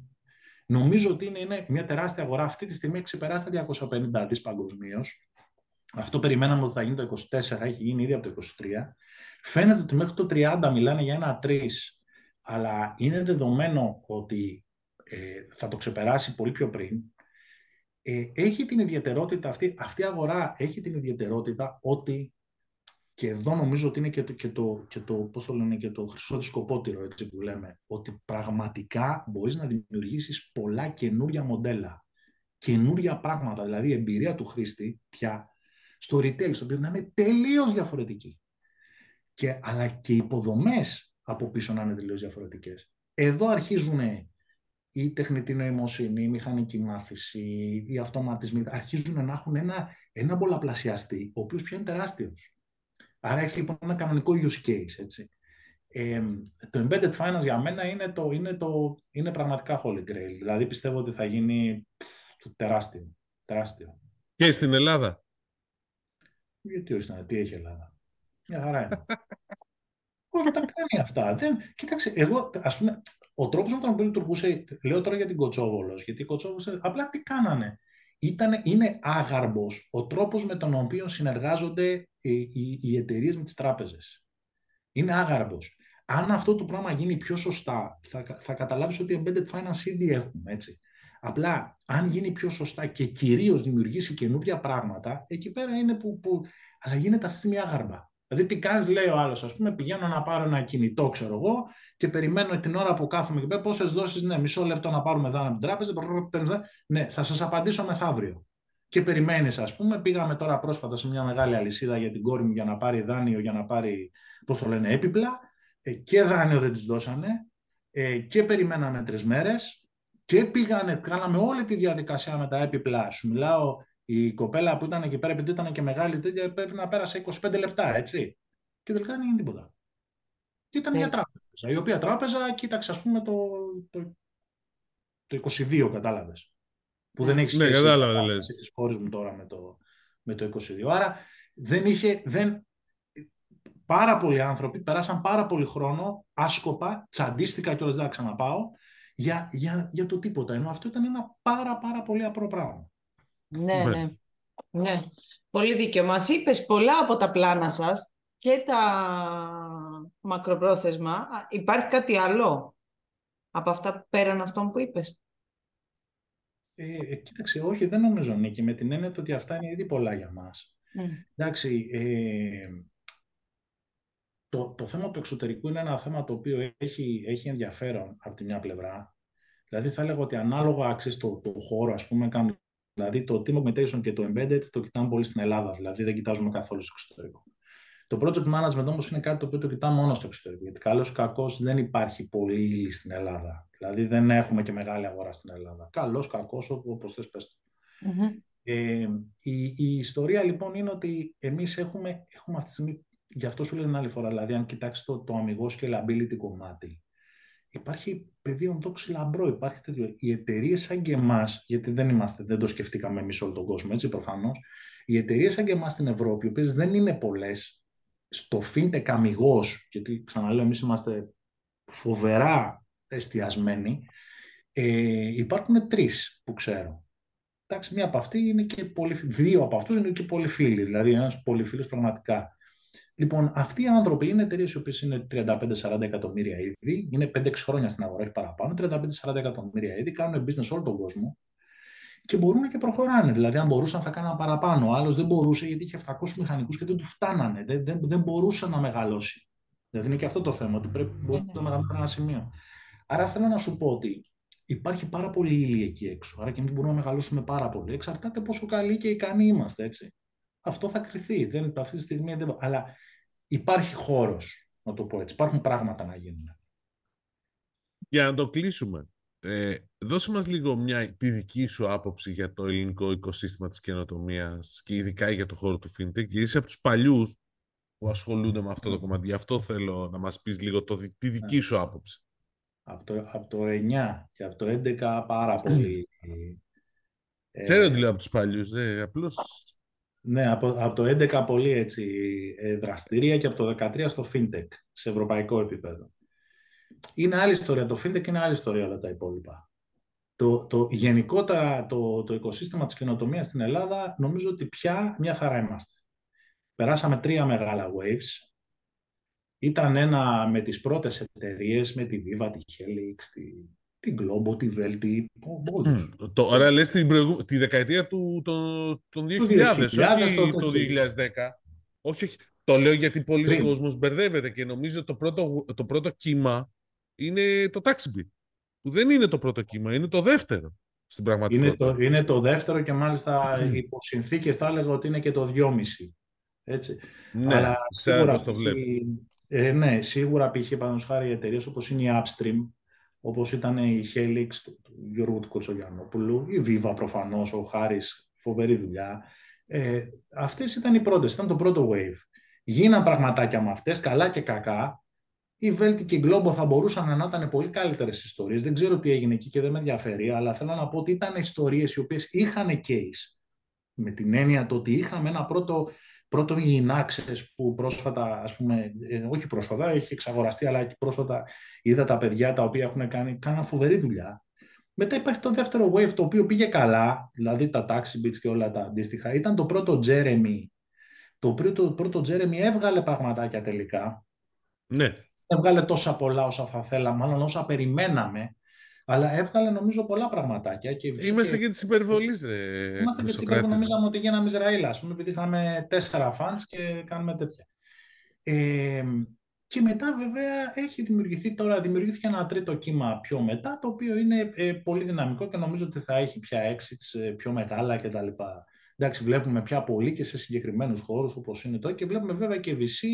Νομίζω ότι είναι, είναι μια τεράστια αγορά. Αυτή τη στιγμή έχει ξεπεράσει τα 250 δις παγκοσμίως. Αυτό περιμέναμε ότι θα γίνει το 24, έχει γίνει ήδη από το 23. Φαίνεται ότι μέχρι το 30 μιλάνε για ένα 3, αλλά είναι δεδομένο ότι ε, θα το ξεπεράσει πολύ πιο πριν. Ε, έχει την ιδιαιτερότητα αυτή, αυτή η αγορά έχει την ιδιαιτερότητα ότι και εδώ νομίζω ότι είναι και το, και το, και το, πώς το, λένε, και το χρυσό της σκοπότηρο, έτσι που λέμε, ότι πραγματικά μπορείς να δημιουργήσεις πολλά καινούρια μοντέλα, καινούρια πράγματα, δηλαδή η εμπειρία του χρήστη πια στο retail, στο οποίο να είναι τελείως διαφορετική. Και, αλλά και οι υποδομές από πίσω να είναι τελείως διαφορετικές. Εδώ αρχίζουν η τεχνητή νοημοσύνη, η μηχανική μάθηση, οι αυτοματισμοί, αρχίζουν να έχουν ένα, ένα πολλαπλασιαστή, ο οποίος πια είναι τεράστιος. Άρα έχεις λοιπόν ένα κανονικό use case. Έτσι. Ε, το embedded finance για μένα είναι, το, είναι, το, είναι πραγματικά holy grail. Δηλαδή πιστεύω ότι θα γίνει τεράστιο. τεράστιο. Και στην Ελλάδα. Γιατί όχι να τι έχει η Ελλάδα. Μια χαρά είναι. [laughs] Όχι, τα κάνει αυτά. Δεν... Κοίταξε, εγώ, ας πούμε, ο τρόπος με τον οποίο λειτουργούσε, λέω τώρα για την Κοτσόβολος, γιατί η Κοτσόβολος, απλά τι κάνανε. ήταν, είναι άγαρμπος ο τρόπος με τον οποίο συνεργάζονται οι, οι, οι εταιρείες με τις τράπεζες. Είναι άγαρμπος. Αν αυτό το πράγμα γίνει πιο σωστά, θα, θα καταλάβεις ότι embedded finance ήδη έχουμε, έτσι. Απλά, αν γίνει πιο σωστά και κυρίως δημιουργήσει καινούργια πράγματα, εκεί πέρα είναι που, που αλλά γίνεται αυτή τη στιγμή άγαρμα. Δηλαδή, τι κάνεις, λέει ο άλλος, ας πούμε, πηγαίνω να πάρω ένα κινητό, ξέρω εγώ, και περιμένω την ώρα που κάθομαι και πέρα, πόσες δόσεις, ναι, μισό λεπτό να πάρουμε δάνεια από την τράπεζα. Ναι, θα σας απαντήσω μεθαύριο. Και περιμένεις, ας πούμε, πήγαμε τώρα πρόσφατα σε μια μεγάλη αλυσίδα για την κόρη μου για να πάρει δάνειο, για να πάρει, πώς το λένε, έπιπλα. Ε, και δάνειο δεν της δώσανε. Ε, και περιμέναμε τρεις μέρες. Και πήγανε, κάναμε όλη τη διαδικασία με τα έπιπλα. Σου μιλάω η κοπέλα που ήταν εκεί πέρα, επειδή ήταν και μεγάλη τέτοια, πρέπει να πέρασε 25 λεπτά, έτσι. Και τελικά δεν έγινε τίποτα. Και ήταν μια ε. τράπεζα, η οποία τράπεζα κοίταξε, ας πούμε, το, το, το 22, κατάλαβες. Που δεν έχεις ναι, σχέση ναι, κατάλαβε, τη χώρη μου τώρα με το, με το 22. Άρα δεν είχε, δεν, πάρα πολλοί άνθρωποι περάσαν πάρα πολύ χρόνο άσκοπα, τσαντίστηκα κιόλας δεν θα ξαναπάω, για, για, για το τίποτα. Ενώ αυτό ήταν ένα πάρα πάρα πολύ απλό πράγμα. Ναι, ναι, ναι. Πολύ δίκαιο. Μας είπες πολλά από τα πλάνα σας και τα μακροπρόθεσμα. Υπάρχει κάτι άλλο από αυτά πέραν αυτών που είπες; Ε, ε, κοίταξε, όχι, δεν νομίζω, Νίκη, με την έννοια ότι αυτά είναι ήδη πολλά για μας. Mm. Εντάξει, ε, το, το θέμα του εξωτερικού είναι ένα θέμα το οποίο έχει, έχει ενδιαφέρον από τη μια πλευρά. Δηλαδή θα έλεγα ότι ανάλογα αξίζει το, το χώρο, ας πούμε, κάνουν Δηλαδή το team augmentation και το embedded το κοιτάμε πολύ στην Ελλάδα, δηλαδή δεν κοιτάζουμε καθόλου στο εξωτερικό. Το project management όμως είναι κάτι το οποίο το κοιτάμε μόνο στο εξωτερικό. Γιατί καλό ή κακό δεν υπάρχει πολύ ύλη στην Ελλάδα. Δηλαδή δεν έχουμε και μεγάλη αγορά στην Ελλάδα. Καλό, κακό, όπως θες πες Ε, η, η ιστορία λοιπόν είναι ότι εμείς έχουμε, έχουμε αυτή τη στιγμή, γι' αυτό σου λέω την άλλη φορά, δηλαδή αν κοιτάξεις το, το αμυγός scalability κομμάτι, υπάρχει πεδίο δόξη λαμπρό, υπάρχει τέτοιο. Οι εταιρείες σαν και εμάς, γιατί δεν είμαστε, δεν το σκεφτήκαμε εμείς όλο τον κόσμο, έτσι προφανώς. Οι εταιρείες σαν και εμάς στην Ευρώπη, οι οποίες δεν είναι πολλές, στο fintech αμυγός, γιατί ξαναλέω, εμείς είμαστε φοβερά εστιασμένοι, ε, υπάρχουν τρεις που ξέρω. Εντάξει, μία από αυτή είναι και πολύ, δύο από αυτούς είναι και πολύ φίλοι, δηλαδή ένας πολύ φίλος πραγματικά. Λοιπόν, αυτοί οι άνθρωποι είναι εταιρείες οι οποίες είναι 35-40 εκατομμύρια ήδη, είναι 5-6 χρόνια στην αγορά, όχι παραπάνω, 35-40 εκατομμύρια ήδη, κάνουν business όλο τον κόσμο και μπορούν και προχωράνε. Δηλαδή, αν μπορούσαν, θα κάναν παραπάνω. Ο άλλος δεν μπορούσε γιατί είχε 700 μηχανικούς και δεν του φτάνανε. Δεν, δεν, δεν μπορούσε να μεγαλώσει. Δηλαδή, είναι και αυτό το θέμα, ότι πρέπει μπορεί να μεγαλώσει ένα σημείο. Άρα, θέλω να σου πω ότι υπάρχει πάρα πολύ ύλη εκεί έξω. Άρα και εμείς μπορούμε να μεγαλώσουμε πάρα πολύ. Εξαρτάται πόσο καλοί και ικανοί είμαστε, έτσι. Αυτό θα κρυθεί. Δεν, αυτή τη στιγμή δεν... Αλλά υπάρχει χώρος, να το πω έτσι. Υπάρχουν πράγματα να γίνουν. Για να το κλείσουμε, ε, δώσε μας λίγο μια, τη δική σου άποψη για το ελληνικό οικοσύστημα της καινοτομίας και ειδικά για το χώρο του FinTech. Και είσαι από τους παλιούς που ασχολούνται με αυτό το κομμάτι. Γι' αυτό θέλω να μας πεις λίγο το, τη δική ναι. σου άποψη. Από το, από το 9 και από το 11 πάρα πολύ. Ξέρω ότι λέω από τους παλιούς, ε, απλώς ναι, από, από το 11 πολύ έτσι ε, δραστήρια και από το 13 στο FinTech, σε ευρωπαϊκό επίπεδο. Είναι άλλη ιστορία. Το FinTech είναι άλλη ιστορία όλα τα υπόλοιπα. Το, το, γενικότερα το, το οικοσύστημα της καινοτομίας στην Ελλάδα νομίζω ότι πια μια χαρά είμαστε. Περάσαμε τρία μεγάλα waves. Ήταν ένα με τις πρώτες εταιρείες, με τη Viva, τη Helix, τη, την Globo, τη Velti, όλους. Mm. Τώρα λες την τη δεκαετία του, των, των 2000, 2000 όχι το 2010. Όχι, όχι. Το λέω γιατί πολλοί κόσμος μπερδεύεται και νομίζω το πρώτο, το πρώτο κύμα είναι το TaxiBit. Που δεν είναι το πρώτο κύμα, είναι το δεύτερο στην πραγματικότητα. Είναι το, είναι το δεύτερο και μάλιστα mm. υπό συνθήκες θα έλεγα ότι είναι και το 2,5. Έτσι. Ναι, Αλλά ξέρω το βλέπω. Ε, ναι, σίγουρα π.χ. παραδείγματος χάρη εταιρείες όπως είναι η Upstream, όπως ήταν η Helix του, Γιώργου του Κοτσογιαννόπουλου, η Viva προφανώς, ο Χάρης, φοβερή δουλειά. Ε, αυτές ήταν οι πρώτες, ήταν το πρώτο wave. Γίναν πραγματάκια με αυτές, καλά και κακά. Η Velti και η Globo θα μπορούσαν να ήταν πολύ καλύτερες ιστορίες. Δεν ξέρω τι έγινε εκεί και δεν με ενδιαφέρει, αλλά θέλω να πω ότι ήταν ιστορίες οι οποίες είχαν case. Με την έννοια το ότι είχαμε ένα πρώτο Πρώτο οι Inaccess που πρόσφατα, ας πούμε, ε, όχι πρόσφατα, έχει εξαγοραστεί, αλλά και πρόσφατα είδα τα παιδιά τα οποία έχουν κάνει, κάναν φοβερή δουλειά. Μετά υπάρχει το δεύτερο wave το οποίο πήγε καλά, δηλαδή τα taxi beats και όλα τα αντίστοιχα. Ήταν το πρώτο Jeremy. Το πρώτο, πρώτο Jeremy έβγαλε πραγματάκια τελικά. Ναι. Έβγαλε τόσα πολλά όσα θα θέλαμε, μάλλον όσα περιμέναμε. Αλλά έβγαλε νομίζω πολλά πραγματάκια. Και Είμαστε και, και τη υπερβολή, Είμαστε και της υπερβολής. Νομίζαμε ότι γίναμε Ισραήλ, ας πούμε, επειδή είχαμε τέσσερα φαντ και κάνουμε τέτοια. Ε, και μετά βέβαια έχει δημιουργηθεί τώρα, δημιουργήθηκε ένα τρίτο κύμα πιο μετά, το οποίο είναι ε, πολύ δυναμικό και νομίζω ότι θα έχει πια exits ε, πιο μεγάλα κτλ. Εντάξει, βλέπουμε πια πολύ και σε συγκεκριμένους χώρους όπως είναι τώρα και βλέπουμε βέβαια και VC,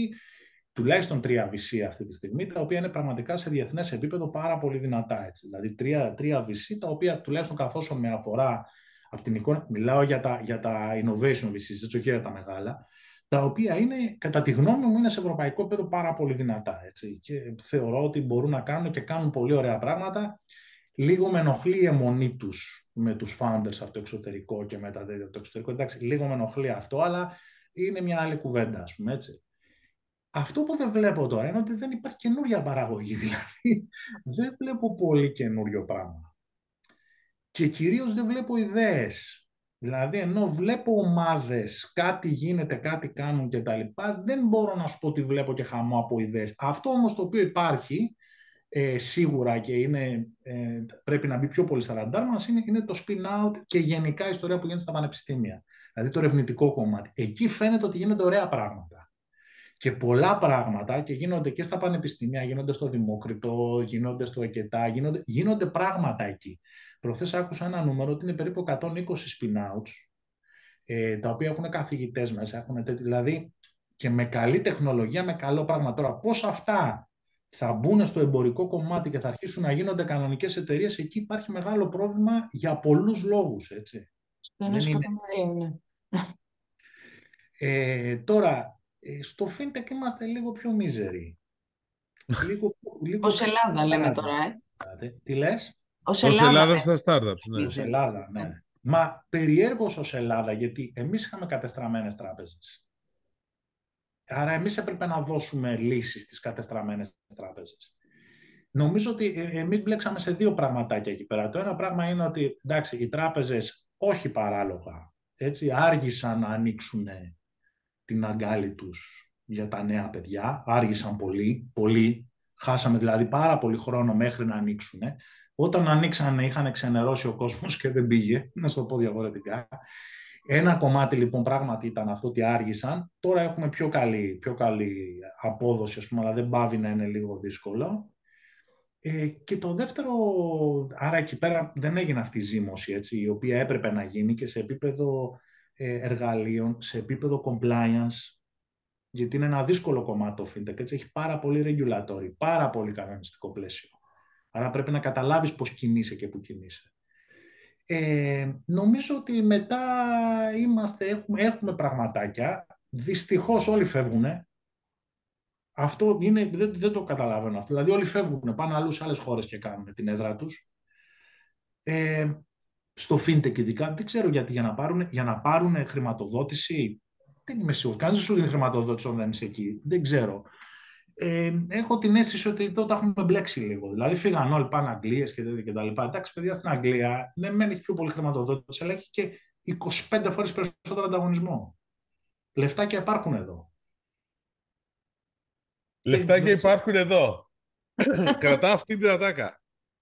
τουλάχιστον τρία VC αυτή τη στιγμή, τα οποία είναι πραγματικά σε διεθνές επίπεδο πάρα πολύ δυνατά. Έτσι. Δηλαδή τρία, τρία VC, τα οποία τουλάχιστον καθώς με αφορά από την εικόνα, μιλάω για τα, για τα innovation VC, έτσι, όχι για τα μεγάλα, τα οποία είναι, κατά τη γνώμη μου, είναι σε ευρωπαϊκό επίπεδο πάρα πολύ δυνατά. Έτσι. Και θεωρώ ότι μπορούν να κάνουν και κάνουν πολύ ωραία πράγματα. Λίγο με ενοχλεί η αιμονή τους με τους founders από το εξωτερικό και μετά από το εξωτερικό. Εντάξει, λίγο με ενοχλεί αυτό, αλλά είναι μια άλλη κουβέντα, ας πούμε έτσι. Αυτό που δεν βλέπω τώρα είναι ότι δεν υπάρχει καινούργια παραγωγή. [laughs] Δηλαδή, δεν βλέπω πολύ καινούριο πράγμα. Και κυρίως δεν βλέπω ιδέες. Δηλαδή, ενώ βλέπω ομάδες, κάτι γίνεται, κάτι κάνουν και τα λοιπά, δεν μπορώ να σου πω ότι βλέπω και χαμό από ιδέες. Αυτό όμως το οποίο υπάρχει, ε, σίγουρα και είναι, ε, πρέπει να μπει πιο πολύ στα ραντάρ μας, είναι, είναι το spin-out και γενικά η ιστορία που γίνεται στα πανεπιστήμια. Δηλαδή το ερευνητικό κομμάτι. Εκεί φαίνεται ότι γίνονται ωραία πράγματα. Και πολλά πράγματα και γίνονται και στα πανεπιστήμια, γίνονται στο Δημόκριτο, γίνονται στο ΕΚΕΤΑ, γίνονται, γίνονται πράγματα εκεί. Προχθές άκουσα ένα νούμερο ότι είναι περίπου 120 spin-outs, ε, τα οποία έχουν καθηγητές μέσα, έχουν τέτοι, δηλαδή και με καλή τεχνολογία, με καλό πράγμα. Τώρα, πώς αυτά θα μπουν στο εμπορικό κομμάτι και θα αρχίσουν να γίνονται κανονικές εταιρείες, εκεί υπάρχει μεγάλο πρόβλημα για πολλούς λόγους, έτσι. Δεν είναι. Ε, τώρα, ε, στο fintech είμαστε λίγο πιο μίζεροι. [laughs] Λίγο, λίγο Ως Ελλάδα λέμε τώρα, ε. Τι λες; Ως Ελλάδα, Ελλάδα στα startups, ναι. Ως Ελλάδα, ναι. Μα περιέργως ως Ελλάδα, γιατί εμείς είχαμε κατεστραμμένες τράπεζες. Άρα εμείς έπρεπε να δώσουμε λύσεις στις κατεστραμμένες τράπεζες. Νομίζω ότι ε, εμείς μπλέξαμε σε δύο πραγματάκια εκεί πέρα. Το ένα πράγμα είναι ότι εντάξει, οι τράπεζες όχι παράλογα έτσι, άργησαν να ανοίξουν την αγκάλη τους για τα νέα παιδιά. Άργησαν πολύ, πολύ. Χάσαμε δηλαδή πάρα πολύ χρόνο μέχρι να ανοίξουν. Όταν ανοίξανε είχαν ξενερώσει ο κόσμος και δεν πήγε, να σου το πω διαφορετικά. Ένα κομμάτι λοιπόν πράγματι ήταν αυτό ότι άργησαν. Τώρα έχουμε πιο καλή, πιο καλή απόδοση, ας πούμε, αλλά δεν πάβει να είναι λίγο δύσκολο. Ε, και το δεύτερο, άρα εκεί πέρα δεν έγινε αυτή η ζήμωση, έτσι, η οποία έπρεπε να γίνει και σε επίπεδο ε, εργαλείων, σε επίπεδο compliance, γιατί είναι ένα δύσκολο κομμάτι το fintech, έτσι, έχει πάρα πολύ regulatory, πάρα πολύ κανονιστικό πλαίσιο. Άρα πρέπει να καταλάβεις πώς κινείσαι και πού κινείσαι. Ε, νομίζω ότι μετά είμαστε, έχουμε, έχουμε πραγματάκια. Δυστυχώς όλοι φεύγουν. Αυτό είναι, δεν, δεν το καταλαβαίνω αυτό. Δηλαδή όλοι φεύγουν, πάνε αλλού σε άλλες χώρες και κάνουν την έδρα τους. Ε, στο fintech ειδικά, δεν ξέρω γιατί, για να πάρουν, για να πάρουν χρηματοδότηση, δεν είμαι σίγουρος. Κανείς δεν σου δίνει χρηματοδότηση όταν δεν είσαι εκεί. Δεν ξέρω ε, έχω την αίσθηση ότι εδώ τα έχουμε μπλέξει λίγο. Δηλαδή, φύγαν όλοι πάνε Αγγλίες και τέτοια και τα λοιπά. Εντάξει, παιδιά στην Αγγλία, ναι, μεν έχει πιο πολύ χρηματοδότηση, αλλά έχει και 25 φορές περισσότερο ανταγωνισμό. Λεφτάκια υπάρχουν εδώ. Λεφτάκια υπάρχουν εδώ. Κρατά αυτή την ατάκα.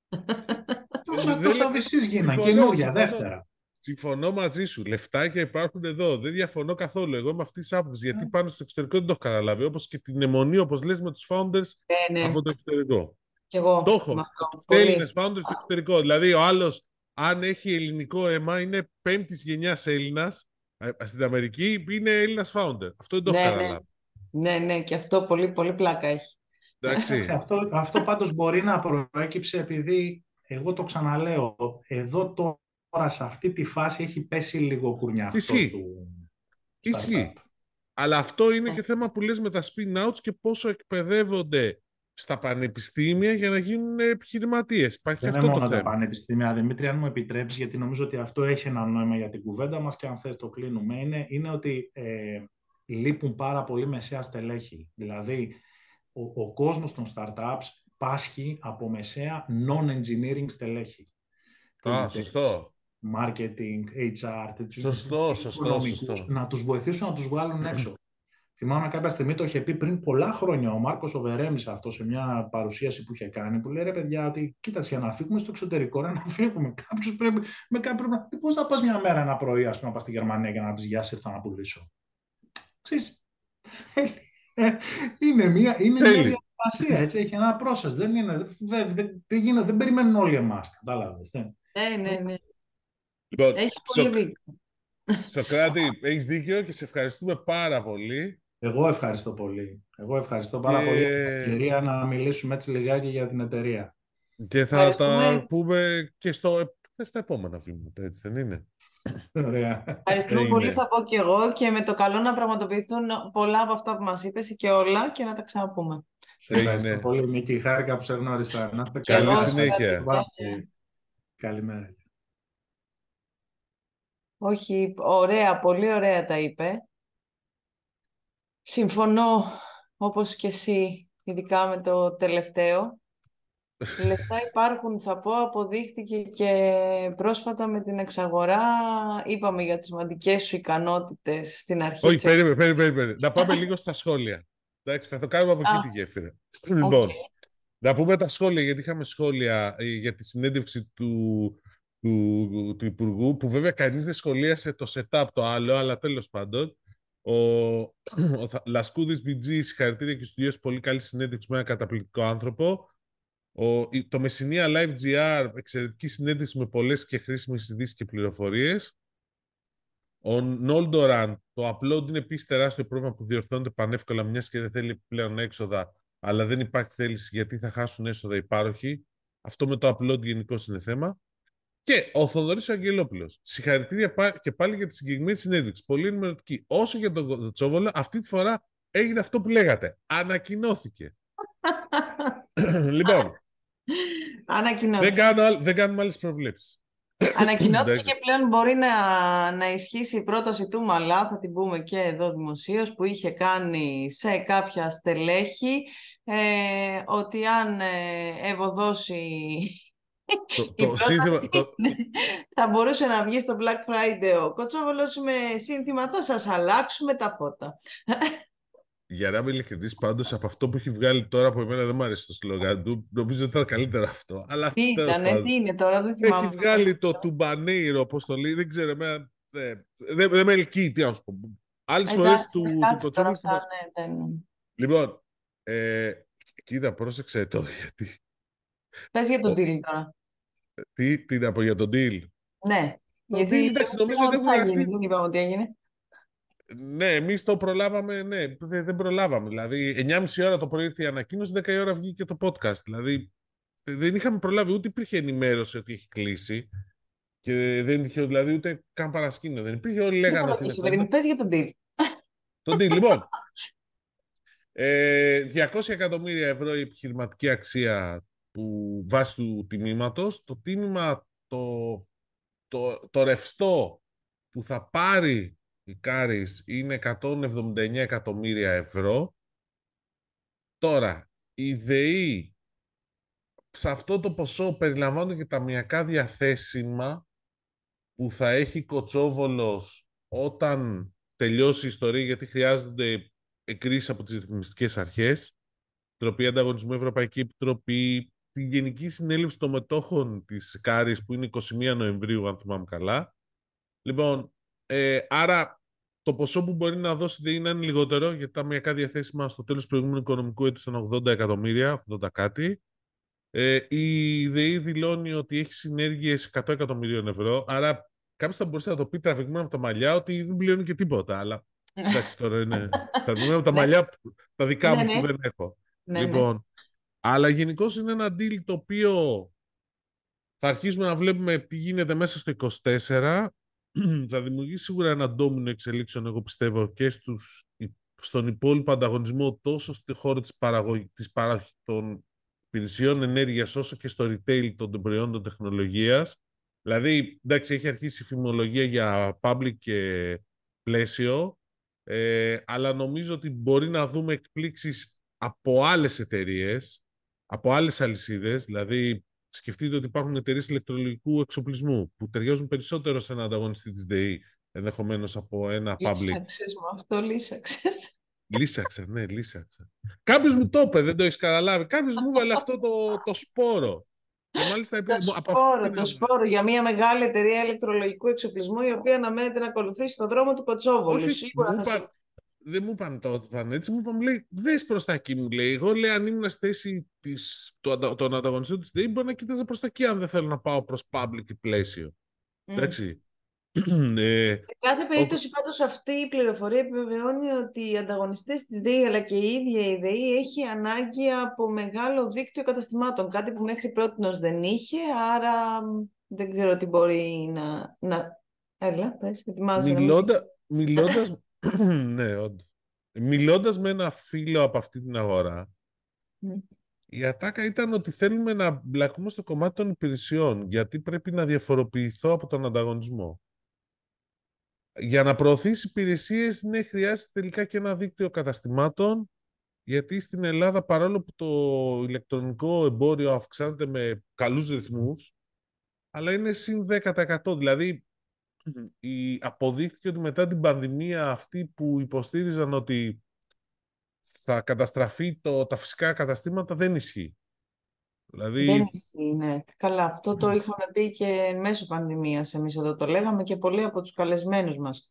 [laughs] Τόσα, τόσα βυσίες γίνανε, καινούργια, δεύτερα. Συμφωνώ μαζί σου. Λεφτάκια υπάρχουν εδώ. Δεν διαφωνώ καθόλου. Εγώ με αυτή της άποψης. Γιατί πάνω στο εξωτερικό δεν το έχω καταλάβει. Όπως και την αιμονή, όπως λες, με τους founders ε, ναι. από το εξωτερικό. Και εγώ. Το έχω. Έλληνες founders στο εξωτερικό. Δηλαδή, ο άλλος, αν έχει ελληνικό αίμα, είναι πέμπτης γενιάς Έλληνας. Ε, στην Αμερική είναι Έλληνας founder. Αυτό δεν το ναι, έχω ναι. καταλάβει. Ναι, ναι, και αυτό πολύ, πολύ πλάκα έχει. Εντάξει. αυτό, αυτό πάντως μπορεί να προέκυψε επειδή εγώ το ξαναλέω, εδώ το τώρα σε αυτή τη φάση έχει πέσει λίγο κουρνιάς Ισχύει. του Ισχύει. Αλλά αυτό είναι και θέμα που λες με τα spin-outs και πόσο εκπαιδεύονται στα πανεπιστήμια για να γίνουν επιχειρηματίες. Υπάρχει Δεν αυτό είναι το μόνο θέμα. τα πανεπιστήμια, Δημήτρη, αν μου επιτρέψεις, γιατί νομίζω ότι αυτό έχει ένα νόημα για την κουβέντα μας και αν θες το κλείνουμε, είναι, είναι ότι ε, λείπουν πάρα πολύ μεσαία στελέχη. Δηλαδή, ο, ο κόσμος των startups πάσχει από μεσαία non-engineering στελέχη Α, σωστό. Marketing, HR, σωστό, σωστό, σωστό. να τους βοηθήσουν να τους βγάλουν έξω. Θυμάμαι κάποια στιγμή το είχε πει πριν πολλά χρόνια ο Μάρκος Οβερέμι αυτό σε μια παρουσίαση που είχε κάνει. Που λέει ρε παιδιά, ότι κοίταξε για να φύγουμε στο εξωτερικό, να φύγουμε. Κάποιος πρέπει. Με κάποιο πρέπει. Πώς θα πας μια μέρα ένα πρωί, ας πούμε, να πας στη Γερμανία για να πεις Γεια ήρθα να πουλήσω. Ξέρεις, είναι μια, είναι μια διαδικασία, έτσι, έχει ένα process. Δεν, είναι, δεν, δεν, δεν, δεν περιμένουν όλοι εμάς. Κατάλαβες. Ναι, ναι, ναι. Λοιπόν, έχει πολύ δίκιο. Σοκράτη, έχεις δίκιο και σε ευχαριστούμε πάρα πολύ. Εγώ ευχαριστώ πολύ. Εγώ ευχαριστώ πάρα πολύ για την ευκαιρία να μιλήσουμε έτσι λιγάκι για την εταιρεία. Και θα τα πούμε και στο, στα επόμενα βήματα, έτσι δεν είναι; Ωραία. Ευχαριστούμε πολύ, θα πω και εγώ και με το καλό να πραγματοποιηθούν πολλά από αυτά που μας είπες και όλα και να τα ξαναπούμε. Σε ευχαριστώ πολύ, Νίκη. Χάρηκα που σε γνώρισα. Να είστε Καλή συνέχεια. Καλημέρα. Όχι, ωραία, πολύ ωραία τα είπε. Συμφωνώ, όπως και εσύ, ειδικά με το τελευταίο. Λεφτά υπάρχουν, θα πω, αποδείχτηκε και πρόσφατα με την εξαγορά. Είπαμε για τις σημαντικές σου ικανότητες στην αρχή. Όχι, περίμενε, περίμενε, περίμενε. Να πάμε λίγο στα σχόλια. Εντάξει, θα το κάνουμε από εκεί τη γέφυρα. Λοιπόν, να πούμε τα σχόλια, γιατί είχαμε σχόλια ε, για τη συνέντευξη του, του, του Υπουργού, που βέβαια κανείς δεν σχολίασε το setup το άλλο, αλλά τέλος πάντων. Ο, [clears throat] ο Λασκούδης BG, συγχαρητήρια και στους πολύ καλή συνέντευξη με ένα καταπληκτικό άνθρωπο. Ο, το Μεσσηνία Live GR, εξαιρετική συνέντευξη με πολλές και χρήσιμες ειδήσεις και πληροφορίες. Ο Νόλντοραν, το upload είναι επίσης τεράστιο πρόβλημα που διορθώνεται πανεύκολα μιας και δεν θέλει πλέον έξοδα, αλλά δεν υπάρχει θέληση γιατί θα χάσουν έσοδα υπάροχοι. Αυτό με το upload γενικώς είναι θέμα. Και ο Θοδωρής Αγγελόπουλος. Συγχαρητήρια και πάλι για τη συγκεκριμένη συνέντευξη. Πολύ ενημερωτική. Όσο για τον Τσόβολο, αυτή τη φορά έγινε αυτό που λέγατε. Ανακοινώθηκε. [laughs] λοιπόν, δεν, κάνω, δεν κάνουμε άλλες προβλέψεις. Ανακοινώθηκε και πλέον μπορεί να, να ισχύσει η πρόταση του Μαλά, θα την πούμε και εδώ δημοσίως, που είχε κάνει σε κάποια στελέχη, ε, ότι αν ε, ευωδώσει το, σύνθημα, θα μπορούσε να βγει στο Black Friday ο Κοτσόβολος με σύνθημα θα σας αλλάξουμε τα φώτα. Για να είμαι ειλικρινής, πάντως από αυτό που έχει βγάλει τώρα από εμένα δεν μου αρέσει το σλογάν του. Νομίζω ότι ήταν καλύτερο αυτό. Αλλά τι ήταν, τι είναι τώρα, δεν θυμάμαι. Έχει βγάλει το τουμπανέιρο, όπως το λέει, δεν ξέρω, εμένα, δεν, δεν, δεν με ελκύει, τι να σου πω. Άλλες φορές του, του Κοτσόβολου... Ναι, λοιπόν, ε, κοίτα, πρόσεξε το, γιατί Πες για τον deal τώρα. Τι, τι να πω για τον deal; Ναι. Γιατί εντάξει, νομίζω ότι έχουμε αυτή... Δεν είπαμε ότι έγινε. Ναι, εμείς το προλάβαμε, ναι, δεν, δεν προλάβαμε. Δηλαδή, 9.30 ώρα το πρωί ήρθε η ανακοίνωση, 10 ώρα βγήκε το podcast. Δηλαδή, δεν είχαμε προλάβει ούτε υπήρχε ενημέρωση ότι έχει κλείσει. Και δεν είχε δηλαδή ούτε καν παρασκήνιο. Δεν υπήρχε. Όλοι λέγανε ότι. Είναι πες για τον deal. Τον deal, λοιπόν. Ε, 200 εκατομμύρια ευρώ η επιχειρηματική αξία που βάσει του τιμήματος, το τίμημα, το, το, το ρευστό που θα πάρει η Κάρις είναι 179 εκατομμύρια ευρώ. Τώρα, η ΔΕΗ σε αυτό το ποσό περιλαμβάνονται και τα μιακά διαθέσιμα που θα έχει Κοτσόβολος όταν τελειώσει η ιστορία γιατί χρειάζονται εκκρίσεις από τις ρυθμιστικές αρχές Επιτροπή Ανταγωνισμού Ευρωπαϊκή Επιτροπή τη Γενική Συνέλευση των Μετόχων της ΚΑΡΙΣ που είναι 21 Νοεμβρίου, αν θυμάμαι καλά. Λοιπόν, ε, άρα το ποσό που μπορεί να δώσει δεν είναι λιγότερο, γιατί τα μιακά διαθέσιμα στο τέλος του προηγούμενου οικονομικού έτους ήταν 80 εκατομμύρια, 80 κάτι. Ε, η ΔΕΗ δηλώνει ότι έχει συνέργειες 100 εκατομμυρίων ευρώ, άρα κάποιος θα μπορούσε να το πει τραβηγμένο από τα μαλλιά ότι δεν πληρώνει και τίποτα, αλλά εντάξει τώρα είναι [laughs] τραβηγμένο από τα ναι. μαλλιά τα δικά ναι, μου που ναι. δεν έχω. Λοιπόν, αλλά γενικώς είναι ένα deal το οποίο θα αρχίσουμε να βλέπουμε τι γίνεται μέσα στο 24. [clears throat] θα δημιουργήσει σίγουρα ένα ντόμινο εξελίξεων, εγώ πιστεύω, και στους, στον υπόλοιπο ανταγωνισμό τόσο στη χώρα της, παραγωγής, της των υπηρεσιών ενέργειας όσο και στο retail των προϊόντων τεχνολογίας. Δηλαδή, εντάξει, έχει αρχίσει η φημολογία για public και πλαίσιο, ε, αλλά νομίζω ότι μπορεί να δούμε εκπλήξεις από άλλες εταιρείες από άλλες αλυσίδες, δηλαδή σκεφτείτε ότι υπάρχουν εταιρείες ηλεκτρολογικού εξοπλισμού που ταιριάζουν περισσότερο σε έναν ανταγωνιστή της ΔΕΗ, ενδεχομένως από ένα public. Λύσαξες με αυτό, λύσαξες. Λύσαξε, ναι, λύσαξε. Κάποιος μου το είπε, δεν το έχεις καταλάβει. Κάποιος μου έβαλε αυτό το, το σπόρο. Και μάλιστα το σπόρο, το σπόρο για μια μεγάλη εταιρεία ηλεκτρολογικού εξοπλισμού η οποία αναμένεται να ακολουθήσει τον δρόμο του Κοτσόβολου. Σίγουρα θα δεν μου είπαν το ήταν έτσι, μου είπαν, λέει, δες προς τα εκεί, μου λέει. Εγώ, λέει, αν ήμουν στη θέση της, του, των ανταγωνιστών της ΔΕΗ, μπορεί να κοίταζα προς τα εκεί, αν δεν θέλω να πάω προς public πλαίσιο. Mm. Εντάξει. [clears throat] ε, Σε κάθε περίπτωση, ο... πάντως, αυτή η πληροφορία επιβεβαιώνει ότι οι ανταγωνιστές της ΔΕΗ, αλλά και η ίδια η ΔΕΗ, έχει ανάγκη από μεγάλο δίκτυο καταστημάτων. Κάτι που μέχρι πρώτης δεν είχε, άρα δεν ξέρω τι μπορεί να... να... Έλα, πες, ετοιμάζεσαι. Μιλώντα, μιλώντας, ναι, όντως. Μιλώντας με ένα φίλο από αυτή την αγορά, η ατάκα ήταν ότι θέλουμε να μπλακούμε στο κομμάτι των υπηρεσιών, γιατί πρέπει να διαφοροποιηθώ από τον ανταγωνισμό. Για να προωθήσει υπηρεσίες, ναι, χρειάζεται τελικά και ένα δίκτυο καταστημάτων, γιατί στην Ελλάδα, παρόλο που το ηλεκτρονικό εμπόριο αυξάνεται με καλούς ρυθμούς, αλλά είναι συν 10%. Δηλαδή, η, αποδείχθηκε ότι μετά την πανδημία αυτοί που υποστήριζαν ότι θα καταστραφεί το, τα φυσικά καταστήματα δεν ισχύει. Δηλαδή... Δεν ισχύει, ναι. Καλά, αυτό το είχαμε πει και μέσω πανδημίας εμείς εδώ το λέγαμε και πολλοί από τους καλεσμένους μας.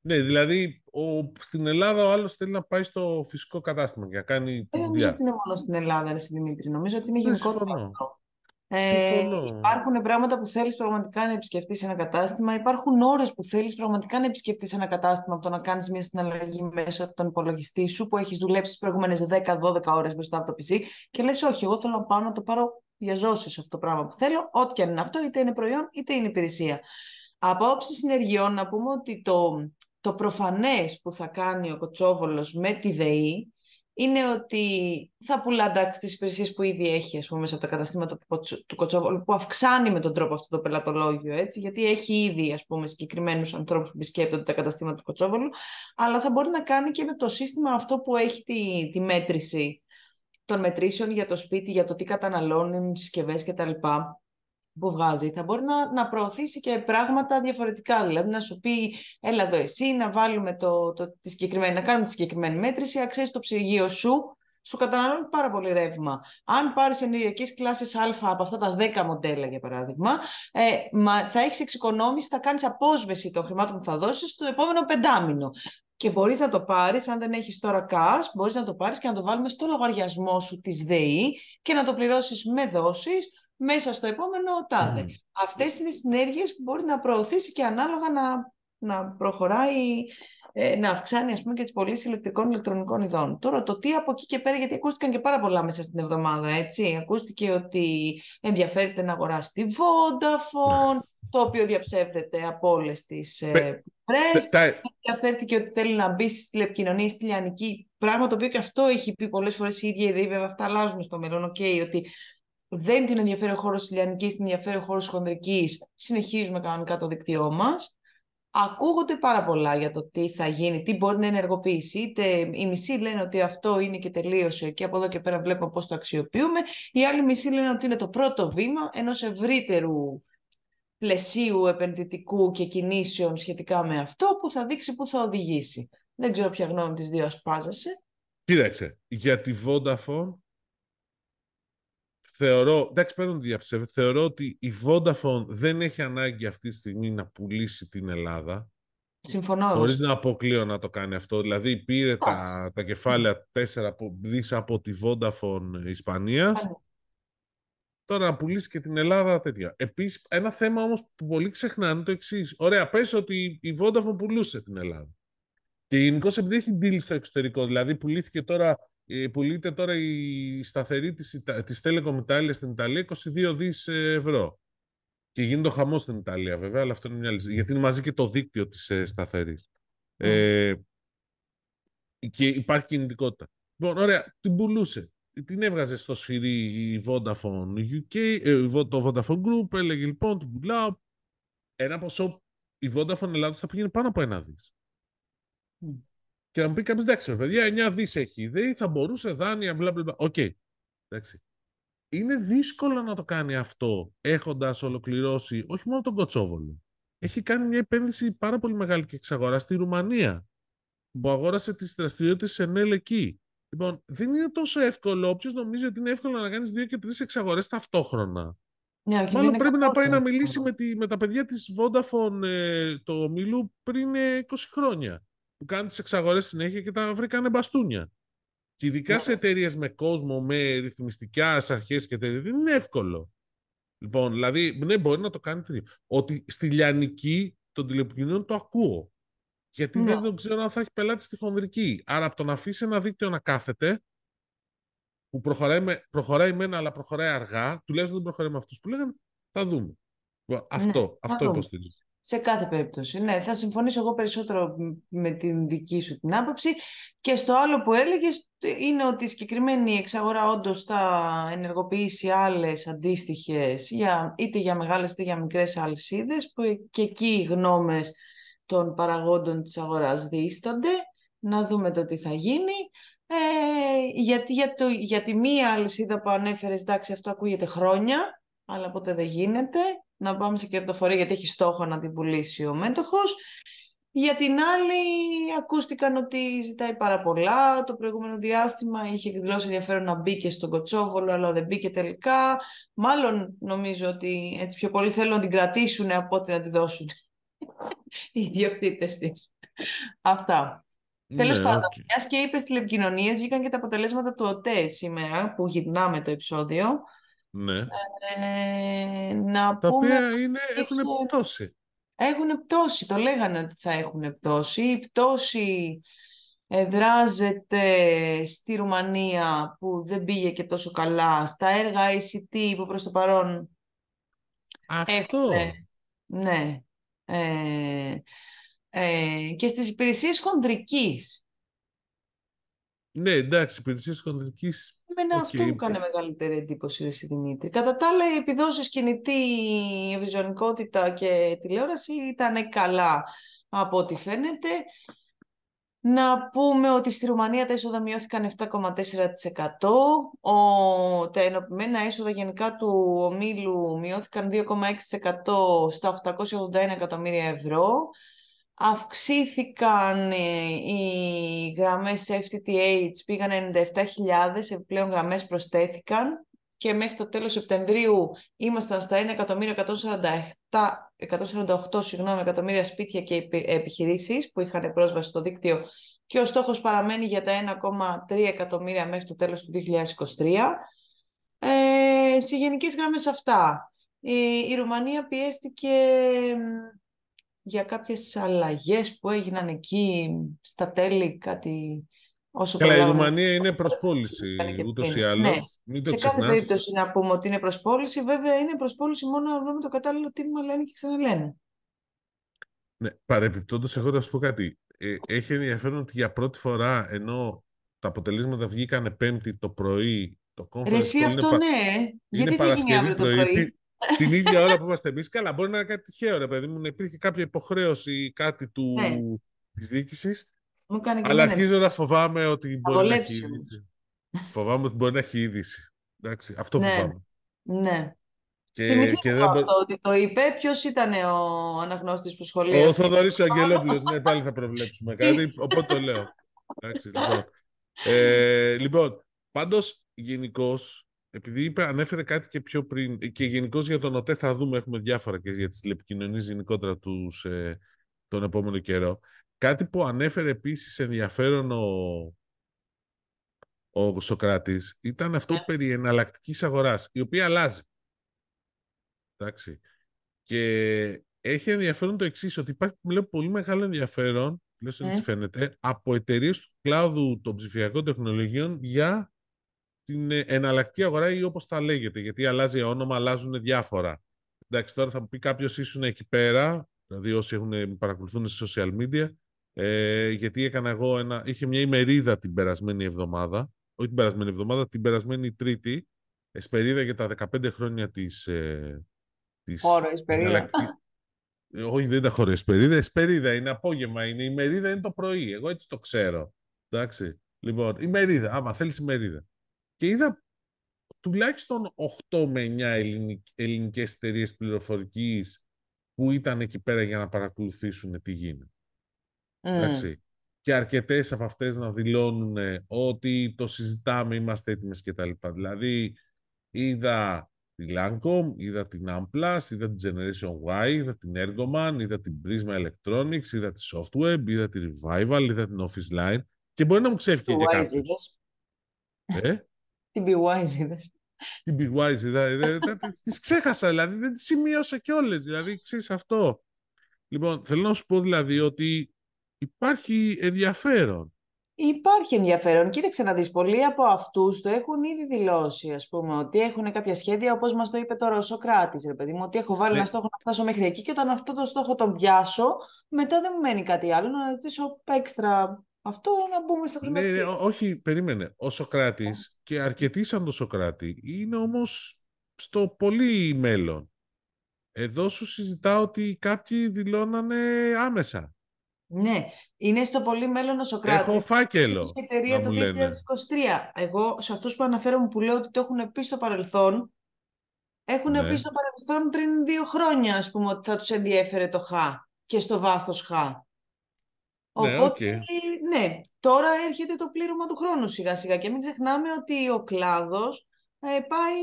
Ναι, δηλαδή ο, στην Ελλάδα ο άλλος θέλει να πάει στο φυσικό κατάστημα και να κάνει Δεν νομίζω ότι είναι μόνο στην Ελλάδα, ρε Δημήτρη. Νομίζω ότι είναι γενικότερο αυτό. Ε, υπάρχουν πράγματα που θέλεις πραγματικά να επισκεφτείς ένα κατάστημα, υπάρχουν ώρες που θέλεις πραγματικά να επισκεφτείς ένα κατάστημα από το να κάνεις μια συναλλαγή μέσω από τον υπολογιστή σου που έχεις δουλέψει τις προηγούμενες 10-12 ώρες μπροστά από το PC και λες όχι, εγώ θέλω να πάω να το πάρω για ζώσει αυτό το πράγμα που θέλω, ό,τι και αν είναι αυτό, είτε είναι προϊόν είτε είναι υπηρεσία. Από όψη συνεργειών να πούμε ότι το, το προφανές που θα κάνει ο Κοτσόβολος με τη ΔΕΗ είναι ότι θα πουλά εντάξει τις υπηρεσίες που ήδη έχει ας πούμε, μέσα από τα καταστήματα του Κοτσόβολου που αυξάνει με τον τρόπο αυτό το πελατολόγιο έτσι, γιατί έχει ήδη ας πούμε, συγκεκριμένους ανθρώπους που επισκέπτονται τα καταστήματα του Κοτσόβολου αλλά θα μπορεί να κάνει και με το σύστημα αυτό που έχει τη, τη μέτρηση των μετρήσεων για το σπίτι, για το τι καταναλώνουν συσκευές κτλ που βγάζει, θα μπορεί να, να προωθήσει και πράγματα διαφορετικά. Δηλαδή να σου πει, έλα εδώ εσύ, να βάλουμε το, το, τη συγκεκριμένη, να κάνουμε τη συγκεκριμένη μέτρηση, αξίζει το ψυγείο σου, σου καταναλώνει πάρα πολύ ρεύμα. Αν πάρεις ενεργειακές κλάσεις Α από αυτά τα 10 μοντέλα, για παράδειγμα, ε, μα, θα έχεις εξοικονόμηση, θα κάνεις απόσβεση των χρημάτων που θα δώσεις στο επόμενο πεντάμινο. Και μπορείς να το πάρεις, αν δεν έχεις τώρα cash, μπορείς να το πάρεις και να το βάλουμε στο λογαριασμό σου της ΔΕΗ και να το πληρώσεις με δόσεις μέσα στο επόμενο τάδε. Mm. Αυτές είναι οι συνέργειες που μπορεί να προωθήσει και ανάλογα να, να προχωράει, ε, να αυξάνει ας πούμε και τις πωλήσεις ηλεκτρικών ηλεκτρονικών ειδών. Τώρα το τι από εκεί και πέρα, γιατί ακούστηκαν και πάρα πολλά μέσα στην εβδομάδα, έτσι. Ακούστηκε ότι ενδιαφέρεται να αγοράσει τη Vodafone, το οποίο διαψεύδεται από όλες τις ε, Ενδιαφέρθηκε ότι θέλει να μπει στη τηλεπικοινωνία, στη λιανική, πράγμα το οποίο και αυτό έχει πει πολλές φορές η ίδια η βέβαια αυτά αλλάζουν στο μέλλον, okay, ότι δεν την ενδιαφέρει ο χώρος ηλιανική, την ενδιαφέρει ο χώρος χονδρικής, συνεχίζουμε κανονικά το δίκτυό μας. Ακούγονται πάρα πολλά για το τι θα γίνει, τι μπορεί να ενεργοποιήσει. Είτε οι μισοί λένε ότι αυτό είναι και τελείωσε και από εδώ και πέρα βλέπουμε πώς το αξιοποιούμε. Οι άλλοι μισοί λένε ότι είναι το πρώτο βήμα ενός ευρύτερου πλαισίου επενδυτικού και κινήσεων σχετικά με αυτό που θα δείξει πού θα οδηγήσει. Δεν ξέρω ποια γνώμη τις δύο ασπάζεσαι. Κοίταξε, για τη Vodafone θεωρώ, εντάξει παίρνω τη διαψεύδη, θεωρώ ότι η Vodafone δεν έχει ανάγκη αυτή τη στιγμή να πουλήσει την Ελλάδα. Συμφωνώ. Χωρίς να αποκλείω να το κάνει αυτό. Δηλαδή πήρε τα, τα κεφάλαια 4 δις από τη Vodafone Ισπανίας. Τώρα να πουλήσεις και την Ελλάδα τέτοια. Επίσης, ένα θέμα όμως που πολλοί ξεχνάνε το εξής. Ωραία, πες ότι η Vodafone πουλούσε την Ελλάδα. Και γενικώς επειδή έχει deal στο εξωτερικό, δηλαδή πουλήθηκε τώρα ε, πουλείται τώρα η σταθερή της, της Telecom Italia στην Ιταλία 22 δις ευρώ. Και γίνεται ο χαμός στην Ιταλία βέβαια, αλλά αυτό είναι μια άλλη. Γιατί είναι μαζί και το δίκτυο της ε, σταθερής. Ε, και υπάρχει κινητικότητα. Λοιπόν, ωραία, την πουλούσε. Την έβγαζε στο σφυρί η Vodafone UK, ε, το Vodafone Group, έλεγε λοιπόν, την πουλάω. Ένα ποσό, η Vodafone Ελλάδα θα πήγαινε πάνω από ένα δις. Και θα μου πει κάποιος, εντάξει, παιδιά, 9 δις έχει η ΔΕΗ, θα μπορούσε δάνεια, μπλα μπλα. Οκ. Εντάξει. είναι δύσκολο να το κάνει αυτό έχοντας ολοκληρώσει όχι μόνο τον Κωτσόβολο. Έχει κάνει μια επένδυση πάρα πολύ μεγάλη και εξαγορά στη Ρουμανία που αγόρασε τις δραστηριότητες της Enel εκεί. Λοιπόν, δεν είναι τόσο εύκολο. Όποιος νομίζει ότι είναι εύκολο να κάνεις δύο και τρεις εξαγορές ταυτόχρονα. Ναι, όχι, Μάλλον δεν πρέπει είναι να πάει να καθόλου μιλήσει εύκολο. με, τη, με τα παιδιά της Vodafone ε, το ομίλου πριν ε, 20 χρόνια. Που κάνουν τις εξαγορές συνέχεια και τα βρήκανε μπαστούνια. Και ειδικά Ναι. σε εταιρείες με κόσμο, με ρυθμιστικά αρχές και τέτοια, δεν είναι εύκολο. Λοιπόν, δηλαδή, ναι, μπορεί να το κάνει τέτοιο. Ότι στη λιανική των τηλεπικοινωνιών το ακούω. Γιατί Ναι. δεν, δεν ξέρω αν θα έχει πελάτη στη χονδρική. Άρα, από το να αφήσει ένα δίκτυο να κάθεται, που προχωράει, με, προχωράει μένα, αλλά προχωράει αργά, τουλάχιστον δεν προχωράει με αυτούς που λέγανε, θα δούμε. Λοιπόν, Αυτό, Ναι, θα αυτό δούμε. υποστηρίζω. Σε κάθε περίπτωση. Ναι, θα συμφωνήσω εγώ περισσότερο με την δική σου την άποψη. Και στο άλλο που έλεγες είναι ότι η συγκεκριμένη εξαγορά όντως θα ενεργοποιήσει άλλες αντίστοιχες για, είτε για μεγάλες είτε για μικρές αλυσίδες που και εκεί οι γνώμες των παραγόντων της αγοράς δίστανται. Να δούμε το τι θα γίνει. Ε, γιατί για, το, για τη μία αλυσίδα που ανέφερες, εντάξει αυτό ακούγεται χρόνια, αλλά ποτέ δεν γίνεται να πάμε σε κερδοφορία γιατί έχει στόχο να την πουλήσει ο μέτοχος. Για την άλλη ακούστηκαν ότι ζητάει πάρα πολλά. Το προηγούμενο διάστημα είχε εκδηλώσει ενδιαφέρον να μπει και στον Κοτσόβολο, αλλά δεν μπήκε τελικά. Μάλλον νομίζω ότι έτσι πιο πολύ θέλουν να την κρατήσουν από ότι να τη δώσουν [laughs] οι ιδιοκτήτες της. Αυτά. Τέλος Ναι, πάντων, οκ. μιας και είπες τηλεπικοινωνίες, βγήκαν και τα αποτελέσματα του ΟΤΕ σήμερα, που γυρνάμε το επεισόδιο. Ναι. Ε, να Τα πούμε οποία είναι, έχουν είχε- πτώση. έχουν πτώση, το λέγανε ότι θα έχουν πτώση. Η πτώση εδράζεται στη Ρουμανία που δεν πήγε και τόσο καλά, στα έργα ICT που προς το παρόν Αυτό. έχουνε, ναι, ε, ε, και στις υπηρεσίες χονδρικής. Ναι, εντάξει, υπηρεσίες χονδρικής. Εμένα Οκ. αυτό μου κάνει μεγαλύτερη εντύπωση, εσύ Δημήτρη. Κατά τα άλλα, οι επιδόσεις κινητή, ευρυζωνικότητα και τηλεόραση ήταν καλά από ό,τι φαίνεται. Να πούμε ότι στη Ρουμανία τα έσοδα μειώθηκαν 7,4%. Ο, τα ενωπημένα έσοδα γενικά του ομίλου μειώθηκαν 2,6% στα 881 εκατομμύρια ευρώ. Αυξήθηκαν ε, οι γραμμές FTTH, πήγαν 97.000, επιπλέον γραμμές προσθέθηκαν και μέχρι το τέλος Σεπτεμβρίου ήμασταν στα 1.148 συγγνώμη, εκατομμύρια σπίτια και επι- επιχειρήσεις που είχαν πρόσβαση στο δίκτυο και ο στόχος παραμένει για τα 1,3 εκατομμύρια μέχρι το τέλος του 2023. Ε, σε γενικές γραμμές αυτά. Η, η Ρουμανία πιέστηκε μ, για κάποιες αλλαγές που έγιναν εκεί στα τέλη, κάτι όσο Καλά, η προλάβαμε. Ρουμανία είναι προσπόληση Έκανε και ούτως ή πριν. άλλως. Ναι. Μην το Σε κάθε ξεχνάς. περίπτωση να πούμε ότι είναι προσπόληση, βέβαια είναι προσπόληση μόνο αν βρούμε το κατάλληλο τίμημα, λένε και ξαναλένε. Ναι, Παρεπιπτόντω, εγώ θα σου πω κάτι. Ε, έχει ενδιαφέρον ότι για πρώτη φορά, ενώ τα αποτελέσματα βγήκανε Πέμπτη το πρωί, το conference Ρε εσύ call αυτό είναι, πα- ναι, είναι γιατί δεν γίνει Παρασκευή αύριο το πρωί, πρωί; Τη- την ίδια ώρα που είμαστε εμείς. Καλά, μπορεί να είναι κάτι τυχαίο, ρε παιδί μου, να υπήρχε κάποια υποχρέωση ή κάτι του, Ναι. της διοίκησης. Μου κάνει και Αλλά εμένα. αρχίζω να φοβάμαι ότι Θα μπορεί να έχει βολέψει όμως. είδηση. Φοβάμαι ότι μπορεί να έχει είδηση. Εντάξει, αυτό Ναι. φοβάμαι. Ναι. Και, Θυμηθείτε και το δεν μπο- αυτό ότι το είπε. Ποιος ήταν ο αναγνώστης που Ο σχολίασε. Θοδωρής ο Αγγελόπουλος, ναι, πάλι θα προβλέψουμε κάτι, οπότε το λέω. Εντάξει, λοιπόν. Ε, λοιπόν, πάντως, γενικώς, επειδή είπε, ανέφερε κάτι και πιο πριν, και γενικώ για τον ΟΤΕ θα δούμε, έχουμε διάφορα και για τις τηλεπικοινωνίες γενικότερα τους, ε, τον επόμενο καιρό. Κάτι που ανέφερε επίσης ενδιαφέρον ο, ο Σοκράτης ήταν αυτό Ναι. περί εναλλακτικής αγοράς, η οποία αλλάζει. Εντάξει. Και έχει ενδιαφέρον το εξής, ότι υπάρχει λέω, πολύ μεγάλο ενδιαφέρον, τουλάχιστον έτσι Mm. φαίνεται, από εταιρείες του κλάδου των ψηφιακών τεχνολογιών για την ε, εναλλακτική αγορά ή όπως τα λέγεται, γιατί αλλάζει όνομα, αλλάζουν διάφορα. Εντάξει, τώρα θα μου πει κάποιος ήσουν εκεί πέρα, δηλαδή όσοι έχουν, παρακολουθούν σε social media, ε, γιατί έκανα εγώ ένα, είχε μια ημερίδα την περασμένη εβδομάδα, όχι την περασμένη εβδομάδα, την περασμένη Τρίτη, εσπερίδα για τα 15 χρόνια της, ε, της Χώρο, Εσπερίδα. εναλλακτική- Ε, Όχι, δεν τα χωρί εσπερίδα. Εσπερίδα είναι απόγευμα, είναι η μερίδα είναι το πρωί. Εγώ έτσι το ξέρω. Εντάξει. Λοιπόν, η μερίδα, άμα θέλεις η μερίδα. Και είδα τουλάχιστον 8 με 9 ελληνικές εταιρείες πληροφορικής που ήταν εκεί πέρα για να παρακολουθήσουν τι γίνεται. Εντάξει. Και αρκετές από αυτές να δηλώνουν ότι το συζητάμε, είμαστε έτοιμες κτλ. Δηλαδή, είδα τη Lancome, είδα την Amplas, είδα την Generation Y, είδα την Ergoman, είδα την Prisma Electronics, είδα τη Software, είδα τη Revival, είδα την Office Line και μπορεί να μου ξέφυγε και κάποιος. Ε; Την BY είδες. Την BY είδα. [laughs] Τις ξέχασα δηλαδή, δεν τις σημείωσα κιόλας. Δηλαδή, ξέρεις αυτό. Λοιπόν, θέλω να σου πω δηλαδή ότι υπάρχει ενδιαφέρον. Υπάρχει ενδιαφέρον. Κοίταξε να δεις, πολλοί από αυτούς το έχουν ήδη δηλώσει, ας πούμε, ότι έχουν κάποια σχέδια, όπως μας το είπε τώρα ο Σοκράτης, ρε παιδί μου, ότι έχω βάλει ναι. ένα στόχο να φτάσω μέχρι εκεί και όταν αυτό το στόχο τον πιάσω, μετά δεν μου μένει κάτι άλλο, να ρωτήσω έξτρα αυτό να μπούμε στο ναι, ναι, όχι, περίμενε. Ο Σοκράτης και αρκετοί σαν τον Σοκράτη είναι όμως στο πολύ μέλλον. Εδώ σου συζητάω ότι κάποιοι δηλώνανε άμεσα. Ναι, είναι στο πολύ μέλλον ο Σοκράτης. Έχω φάκελο. Έχει εταιρεία το 2023. Εγώ σε αυτούς που αναφέρομαι που λέω ότι το έχουν πει στο παρελθόν, έχουν ναι. πει στο παρελθόν πριν δύο χρόνια, ας πούμε, ότι θα τους ενδιέφερε το ΧΑ και στο βάθος ΧΑ. Ναι, Οπότε, ναι, τώρα έρχεται το πλήρωμα του χρόνου σιγά σιγά και μην ξεχνάμε ότι ο κλάδος ε, πάει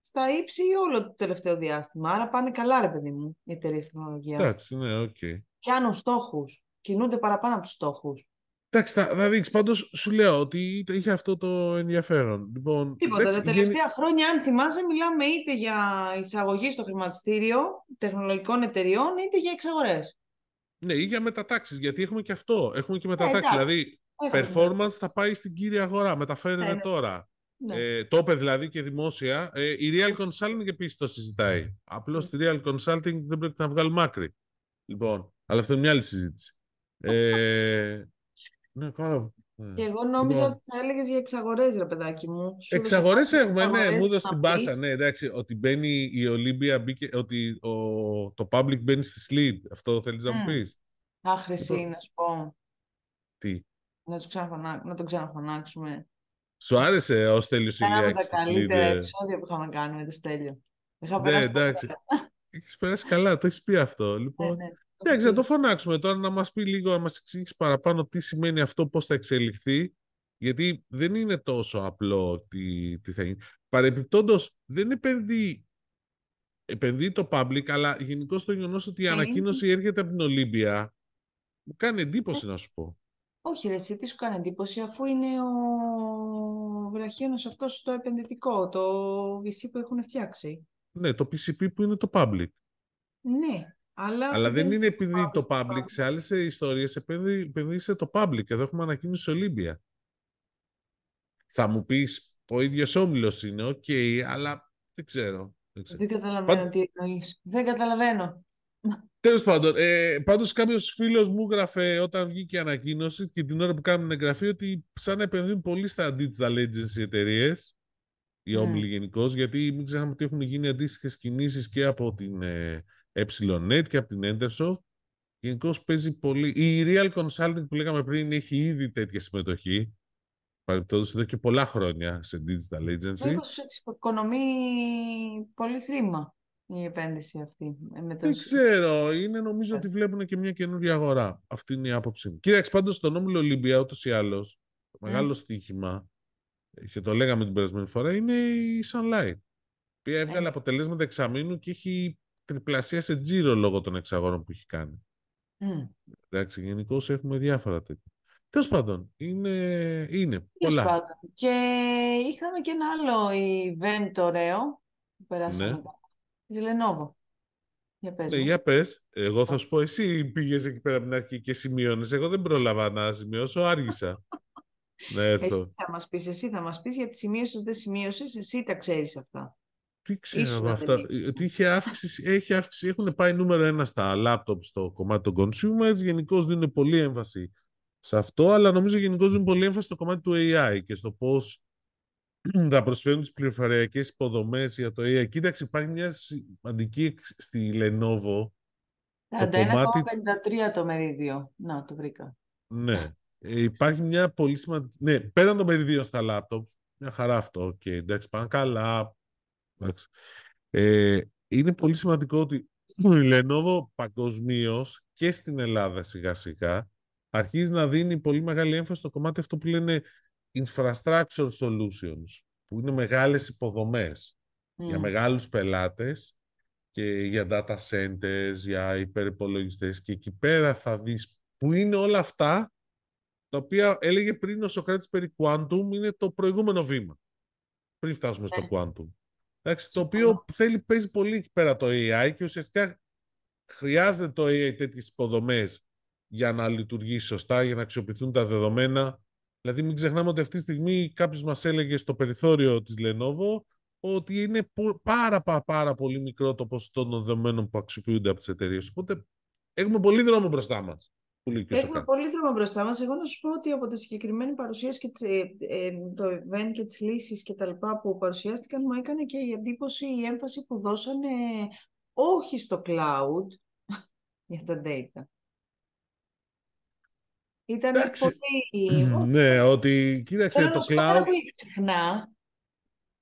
στα ύψη όλο το τελευταίο διάστημα. Άρα πάνε καλά, ρε παιδί μου, οι εταιρείες τεχνολογίας. Εντάξει, ναι, OK. Okay. Πιάνουν στόχους. Κινούνται παραπάνω από τους στόχους. Εντάξει, θα, θα δείξει. Πάντως σου λέω ότι είχε αυτό το ενδιαφέρον. Λοιπόν, Τίποτα. τα τελευταία χρόνια, αν θυμάσαι, μιλάμε είτε για εισαγωγή στο χρηματιστήριο τεχνολογικών εταιριών, είτε για εξαγορές. Ναι, ή για μετατάξεις. Γιατί έχουμε και αυτό. Έχουμε και μετατάξεις. Ε, δηλαδή, performance θα πάει στην κύρια αγορά. Μεταφέρεται ναι, ναι. τώρα. Ναι. Ε, το είπε δηλαδή και δημόσια. Ε, η Real Consulting επίσης το συζητάει. Απλώς ναι. τη Real Consulting δεν πρέπει να βγάλει μάκρη. Λοιπόν, αλλά αυτό είναι μια άλλη συζήτηση. Ε, [laughs] ναι, καλά. Ναι. Και εγώ νόμιζα λοιπόν, ότι θα έλεγες για εξαγορές, ρε παιδάκι μου. Εξαγορές έχουμε, ναι, μου έδωσε την πάσα. Ναι, εντάξει, ότι μπαίνει η Ολύμπια, ότι ο, το public μπαίνει στη lead. Αυτό θέλεις mm. να μου πεις; Άχρηση, λοιπόν. να σου πω. Τι; Να, ξαναφωνά... να τον ξαναφωνάξουμε. Σου άρεσε ο Στέλιος Ηλιάκης Ένα από τα καλύτερα επεισόδια που είχαμε κάνει με το Στέλιο. ναι, εντάξει. Έχεις περάσει καλά, το έχεις πει αυτό. Λοιπόν, ναι, ναι, εντάξει, να το φωνάξουμε τώρα να μας πει λίγο, να μας εξηγήσει παραπάνω τι σημαίνει αυτό, πώς θα εξελιχθεί. Γιατί δεν είναι τόσο απλό τι, τι θα γίνει. Παρεπιπτόντως, δεν επενδύει επενδύει το public, αλλά γενικώ το γεγονός ότι η ανακοίνωση έρχεται από την Ολύμπια μου κάνει εντύπωση να σου πω. Όχι ρε, εσύ τι σου κάνει εντύπωση, αφού είναι ο βραχίωνος αυτός το επενδυτικό, το VC που έχουν φτιάξει. Ναι, το PCP που είναι το public. Ναι, αλλά... Αλλά δεν είναι επειδή το public, σε άλλες ιστορίες επενδύει το Public. Εδώ έχουμε ανακοίνωση Olympia. Θα μου πεις, ο ίδιος όμιλος είναι, OK, okay, αλλά δεν ξέρω. Δεν, ξέρω. δεν καταλαβαίνω τι εννοείς. Δεν καταλαβαίνω. Τέλος πάντων, ε, πάντως κάποιος φίλος μου έγραφε όταν βγήκε η ανακοίνωση και την ώρα που κάνουμε εγγραφή ότι σαν να επενδύουν πολύ στα digital agency εταιρείες, οι mm. όμιλοι γενικώς, γιατί μην ξεχνάμε ότι έχουν γίνει αντίστοιχες κινήσεις και από την ε, EpsilonNet και από την Endersoft. Γενικώς παίζει πολύ. Η Real Consulting που λέγαμε πριν έχει ήδη τέτοια συμμετοχή. Παρεπτόντω εδώ και πολλά χρόνια σε digital agency. οικονομεί πολύ χρήμα η επένδυση αυτή. Με το... Δεν ξέρω. Είναι νομίζω ότι βλέπουν και μια καινούργια αγορά. Αυτή είναι η άποψή μου. Κοίταξε πάντως στον Όμιλο Ολυμπία ούτως ή άλλως. Το μεγάλο στοίχημα και το λέγαμε την περασμένη φορά είναι η Sunlight. Η οποία έβγαλε αποτελέσματα εξαμήνου και έχει τριπλασία σε τζίρο λόγω των εξαγόρων που έχει κάνει. Mm. Εντάξει, γενικώς έχουμε διάφορα τέτοια. Τέλος πάντων, είναι, είναι πολλά. Πάντων. Και είχαμε και ένα άλλο event ωραίο που περάσαμε ναι. Της Lenovo. Για πες, ναι, για πες. Εγώ θα σου πω, εσύ πήγες εκεί πέρα από την αρχή και σημείωνες. Εγώ δεν πρόλαβα να σημειώσω, άργησα. να έρθω. Εσύ θα μας πεις, εσύ θα μας πεις, γιατί σημείωσες, δεν σημείωσες, εσύ τα ξέρεις αυτά. Τι ξέρω από αυτά. Ότι είχε αύξηση, έχει αύξηση, έχουν πάει νούμερο ένα στα laptop στο κομμάτι των consumers. Γενικώ δίνουν πολύ έμφαση σε αυτό, αλλά νομίζω γενικώ δίνουν πολύ έμφαση στο κομμάτι του AI και στο πώς [clears throat] θα προσφέρουν τις πληροφοριακές υποδομές για το AI. Κοίταξε, υπάρχει μια σημαντική στη Lenovo. 41,53 το μερίδιο. Να, το βρήκα. Ναι. Ε, υπάρχει μια πολύ σημαντική... Ναι, πέραν το μερίδιο στα laptops, Μια χαρά αυτό. Και εντάξει, πάνε καλά. Ε, είναι πολύ σημαντικό ότι η Lenovo παγκοσμίως και στην Ελλάδα σιγά σιγά αρχίζει να δίνει πολύ μεγάλη έμφαση στο κομμάτι αυτό που λένε infrastructure solutions, που είναι μεγάλες υποδομές για μεγάλους πελάτες και για data centers, για υπερυπολογιστές και εκεί πέρα θα δεις που είναι όλα αυτά τα οποία έλεγε πριν ο Σοκράτης περί quantum είναι το προηγούμενο βήμα πριν φτάσουμε στο ναι. quantum. Εντάξει, το οποίο θέλει, παίζει πολύ εκεί πέρα το AI και ουσιαστικά χρειάζεται το AI τέτοιες υποδομές για να λειτουργήσει σωστά, για να αξιοποιηθούν τα δεδομένα. Δηλαδή μην ξεχνάμε ότι αυτή τη στιγμή κάποιος μας έλεγε στο περιθώριο της Lenovo ότι είναι πάρα, πάρα, πάρα πολύ μικρό το ποσοστό των δεδομένων που αξιοποιούνται από τις εταιρείες. Οπότε έχουμε πολύ δρόμο μπροστά μας. Έχουμε πολύ δρόμο μπροστά μας. Εγώ να σου πω ότι από τη συγκεκριμένη παρουσίαση και ε, ε, το event και τις λύσεις και τα λοιπά που παρουσιάστηκαν μου έκανε και η εντύπωση, η έμφαση που δώσανε όχι στο cloud [laughs] για τα data. Ήταν πολύ... Ναι, ότι κοίταξε το cloud... Πάρα πολύ συχνά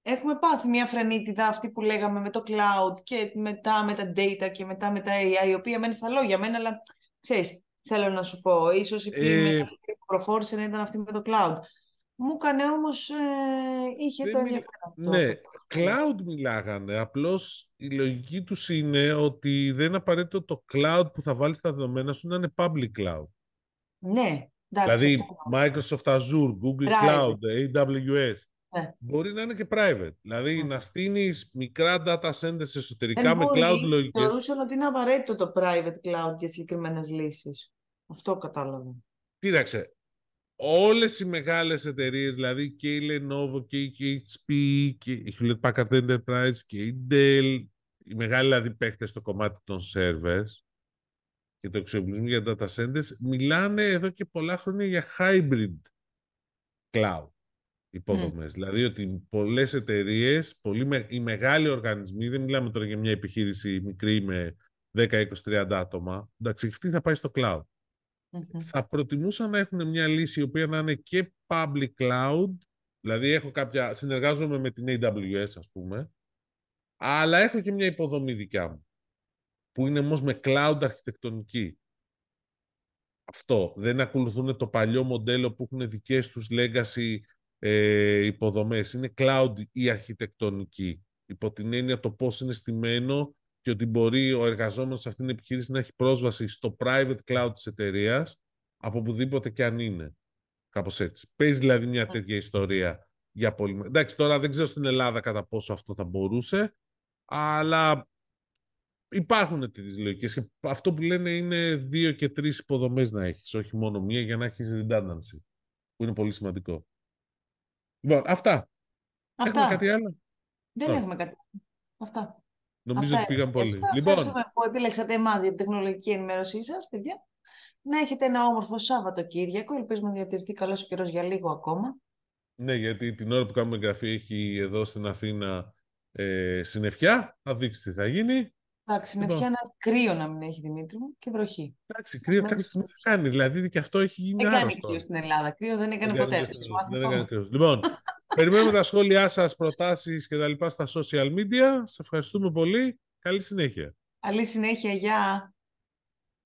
έχουμε πάθει μια φρενίτιδα αυτή που λέγαμε με το cloud και μετά με τα data και μετά με τα AI, η οποία μένει στα λόγια μένα, αλλά ξέρεις, θέλω να σου πω. Ίσως η ε... που προχώρησε να ήταν αυτή με το cloud. Μου έκανε όμως, ε, είχε το ενδιαφέρον. Ναι, cloud μιλάγανε. Απλώς η λογική τους είναι ότι δεν είναι απαραίτητο το cloud που θα βάλεις τα δεδομένα σου να είναι public cloud. Ναι. Δηλαδή Microsoft Azure, Google Cloud, AWS. Ναι. Μπορεί να είναι και private. Δηλαδή ναι. να στείλει μικρά data centers εσωτερικά με cloud λογικές. Θεωρούσαν ότι είναι απαραίτητο το private cloud για συγκεκριμένες λύσεις. Αυτό κατάλαβα. Κοίταξε, όλες οι μεγάλες εταιρείες, δηλαδή και η Lenovo και η HP και η Hewlett Packard Enterprise και η Dell, οι μεγάλοι δηλαδή παίχτες στο κομμάτι των servers και το εξοπλισμό για data centers, μιλάνε εδώ και πολλά χρόνια για hybrid cloud υποδομές. Δηλαδή ότι πολλές εταιρείες, πολλοί, οι μεγάλοι οργανισμοί, δεν μιλάμε τώρα για μια επιχείρηση μικρή με 10, 20, 30 άτομα, εντάξει, αυτή θα πάει στο cloud. Θα προτιμούσα να έχουν μια λύση η οποία να είναι και public cloud, δηλαδή έχω κάποια, συνεργάζομαι με την AWS ας πούμε, αλλά έχω και μια υποδομή δικιά μου, που είναι όμως με cloud αρχιτεκτονική. Αυτό. Δεν ακολουθούν το παλιό μοντέλο που έχουν δικές τους legacy ε, υποδομές. Είναι cloud η αρχιτεκτονική. Υπό την έννοια το πώς είναι στημένο και ότι μπορεί ο εργαζόμενος σε αυτήν την επιχείρηση να έχει πρόσβαση στο private cloud της εταιρείας από οπουδήποτε και αν είναι. Κάπως έτσι. Παίζει δηλαδή μια ναι. τέτοια ιστορία για πολύ... Εντάξει, τώρα δεν ξέρω στην Ελλάδα κατά πόσο αυτό θα μπορούσε, αλλά υπάρχουν τέτοιες λογικές και αυτό που λένε είναι δύο και τρεις υποδομές να έχεις, όχι μόνο μία για να έχεις redundancy, που είναι πολύ σημαντικό. Λοιπόν, αυτά. αυτά. Έχουμε κάτι άλλο; Δεν έχουμε κάτι Αυτά. Νομίζω ότι πήγαν πολύ. Λοιπόν. Ευχαριστούμε που επιλέξατε εμάς για την τεχνολογική ενημέρωσή σας, παιδιά. Να έχετε ένα όμορφο Σάββατο-Κύριακο. Ελπίζουμε να διατηρηθεί καλός ο καιρός για λίγο ακόμα. Ναι, γιατί την ώρα που κάνουμε εγγραφή έχει εδώ στην Αθήνα ε, συννεφιά. Θα δείξει τι θα γίνει. Εντάξει, συννεφιά λοιπόν. είναι κρύο να μην έχει Δημήτρη μου και βροχή. Εντάξει, κρύο κάποια στιγμή θα κάνει. Δηλαδή και αυτό έχει γίνει Δεν κάνει κρύο στην Ελλάδα. Κρύο δεν έκανε δεν ποτέ. Δεν έκανε κρύο. Λοιπόν, [laughs] Περιμένουμε τα σχόλιά σας, προτάσεις και τα λοιπά στα social media. Σε ευχαριστούμε πολύ. Καλή συνέχεια. Καλή συνέχεια. Γεια.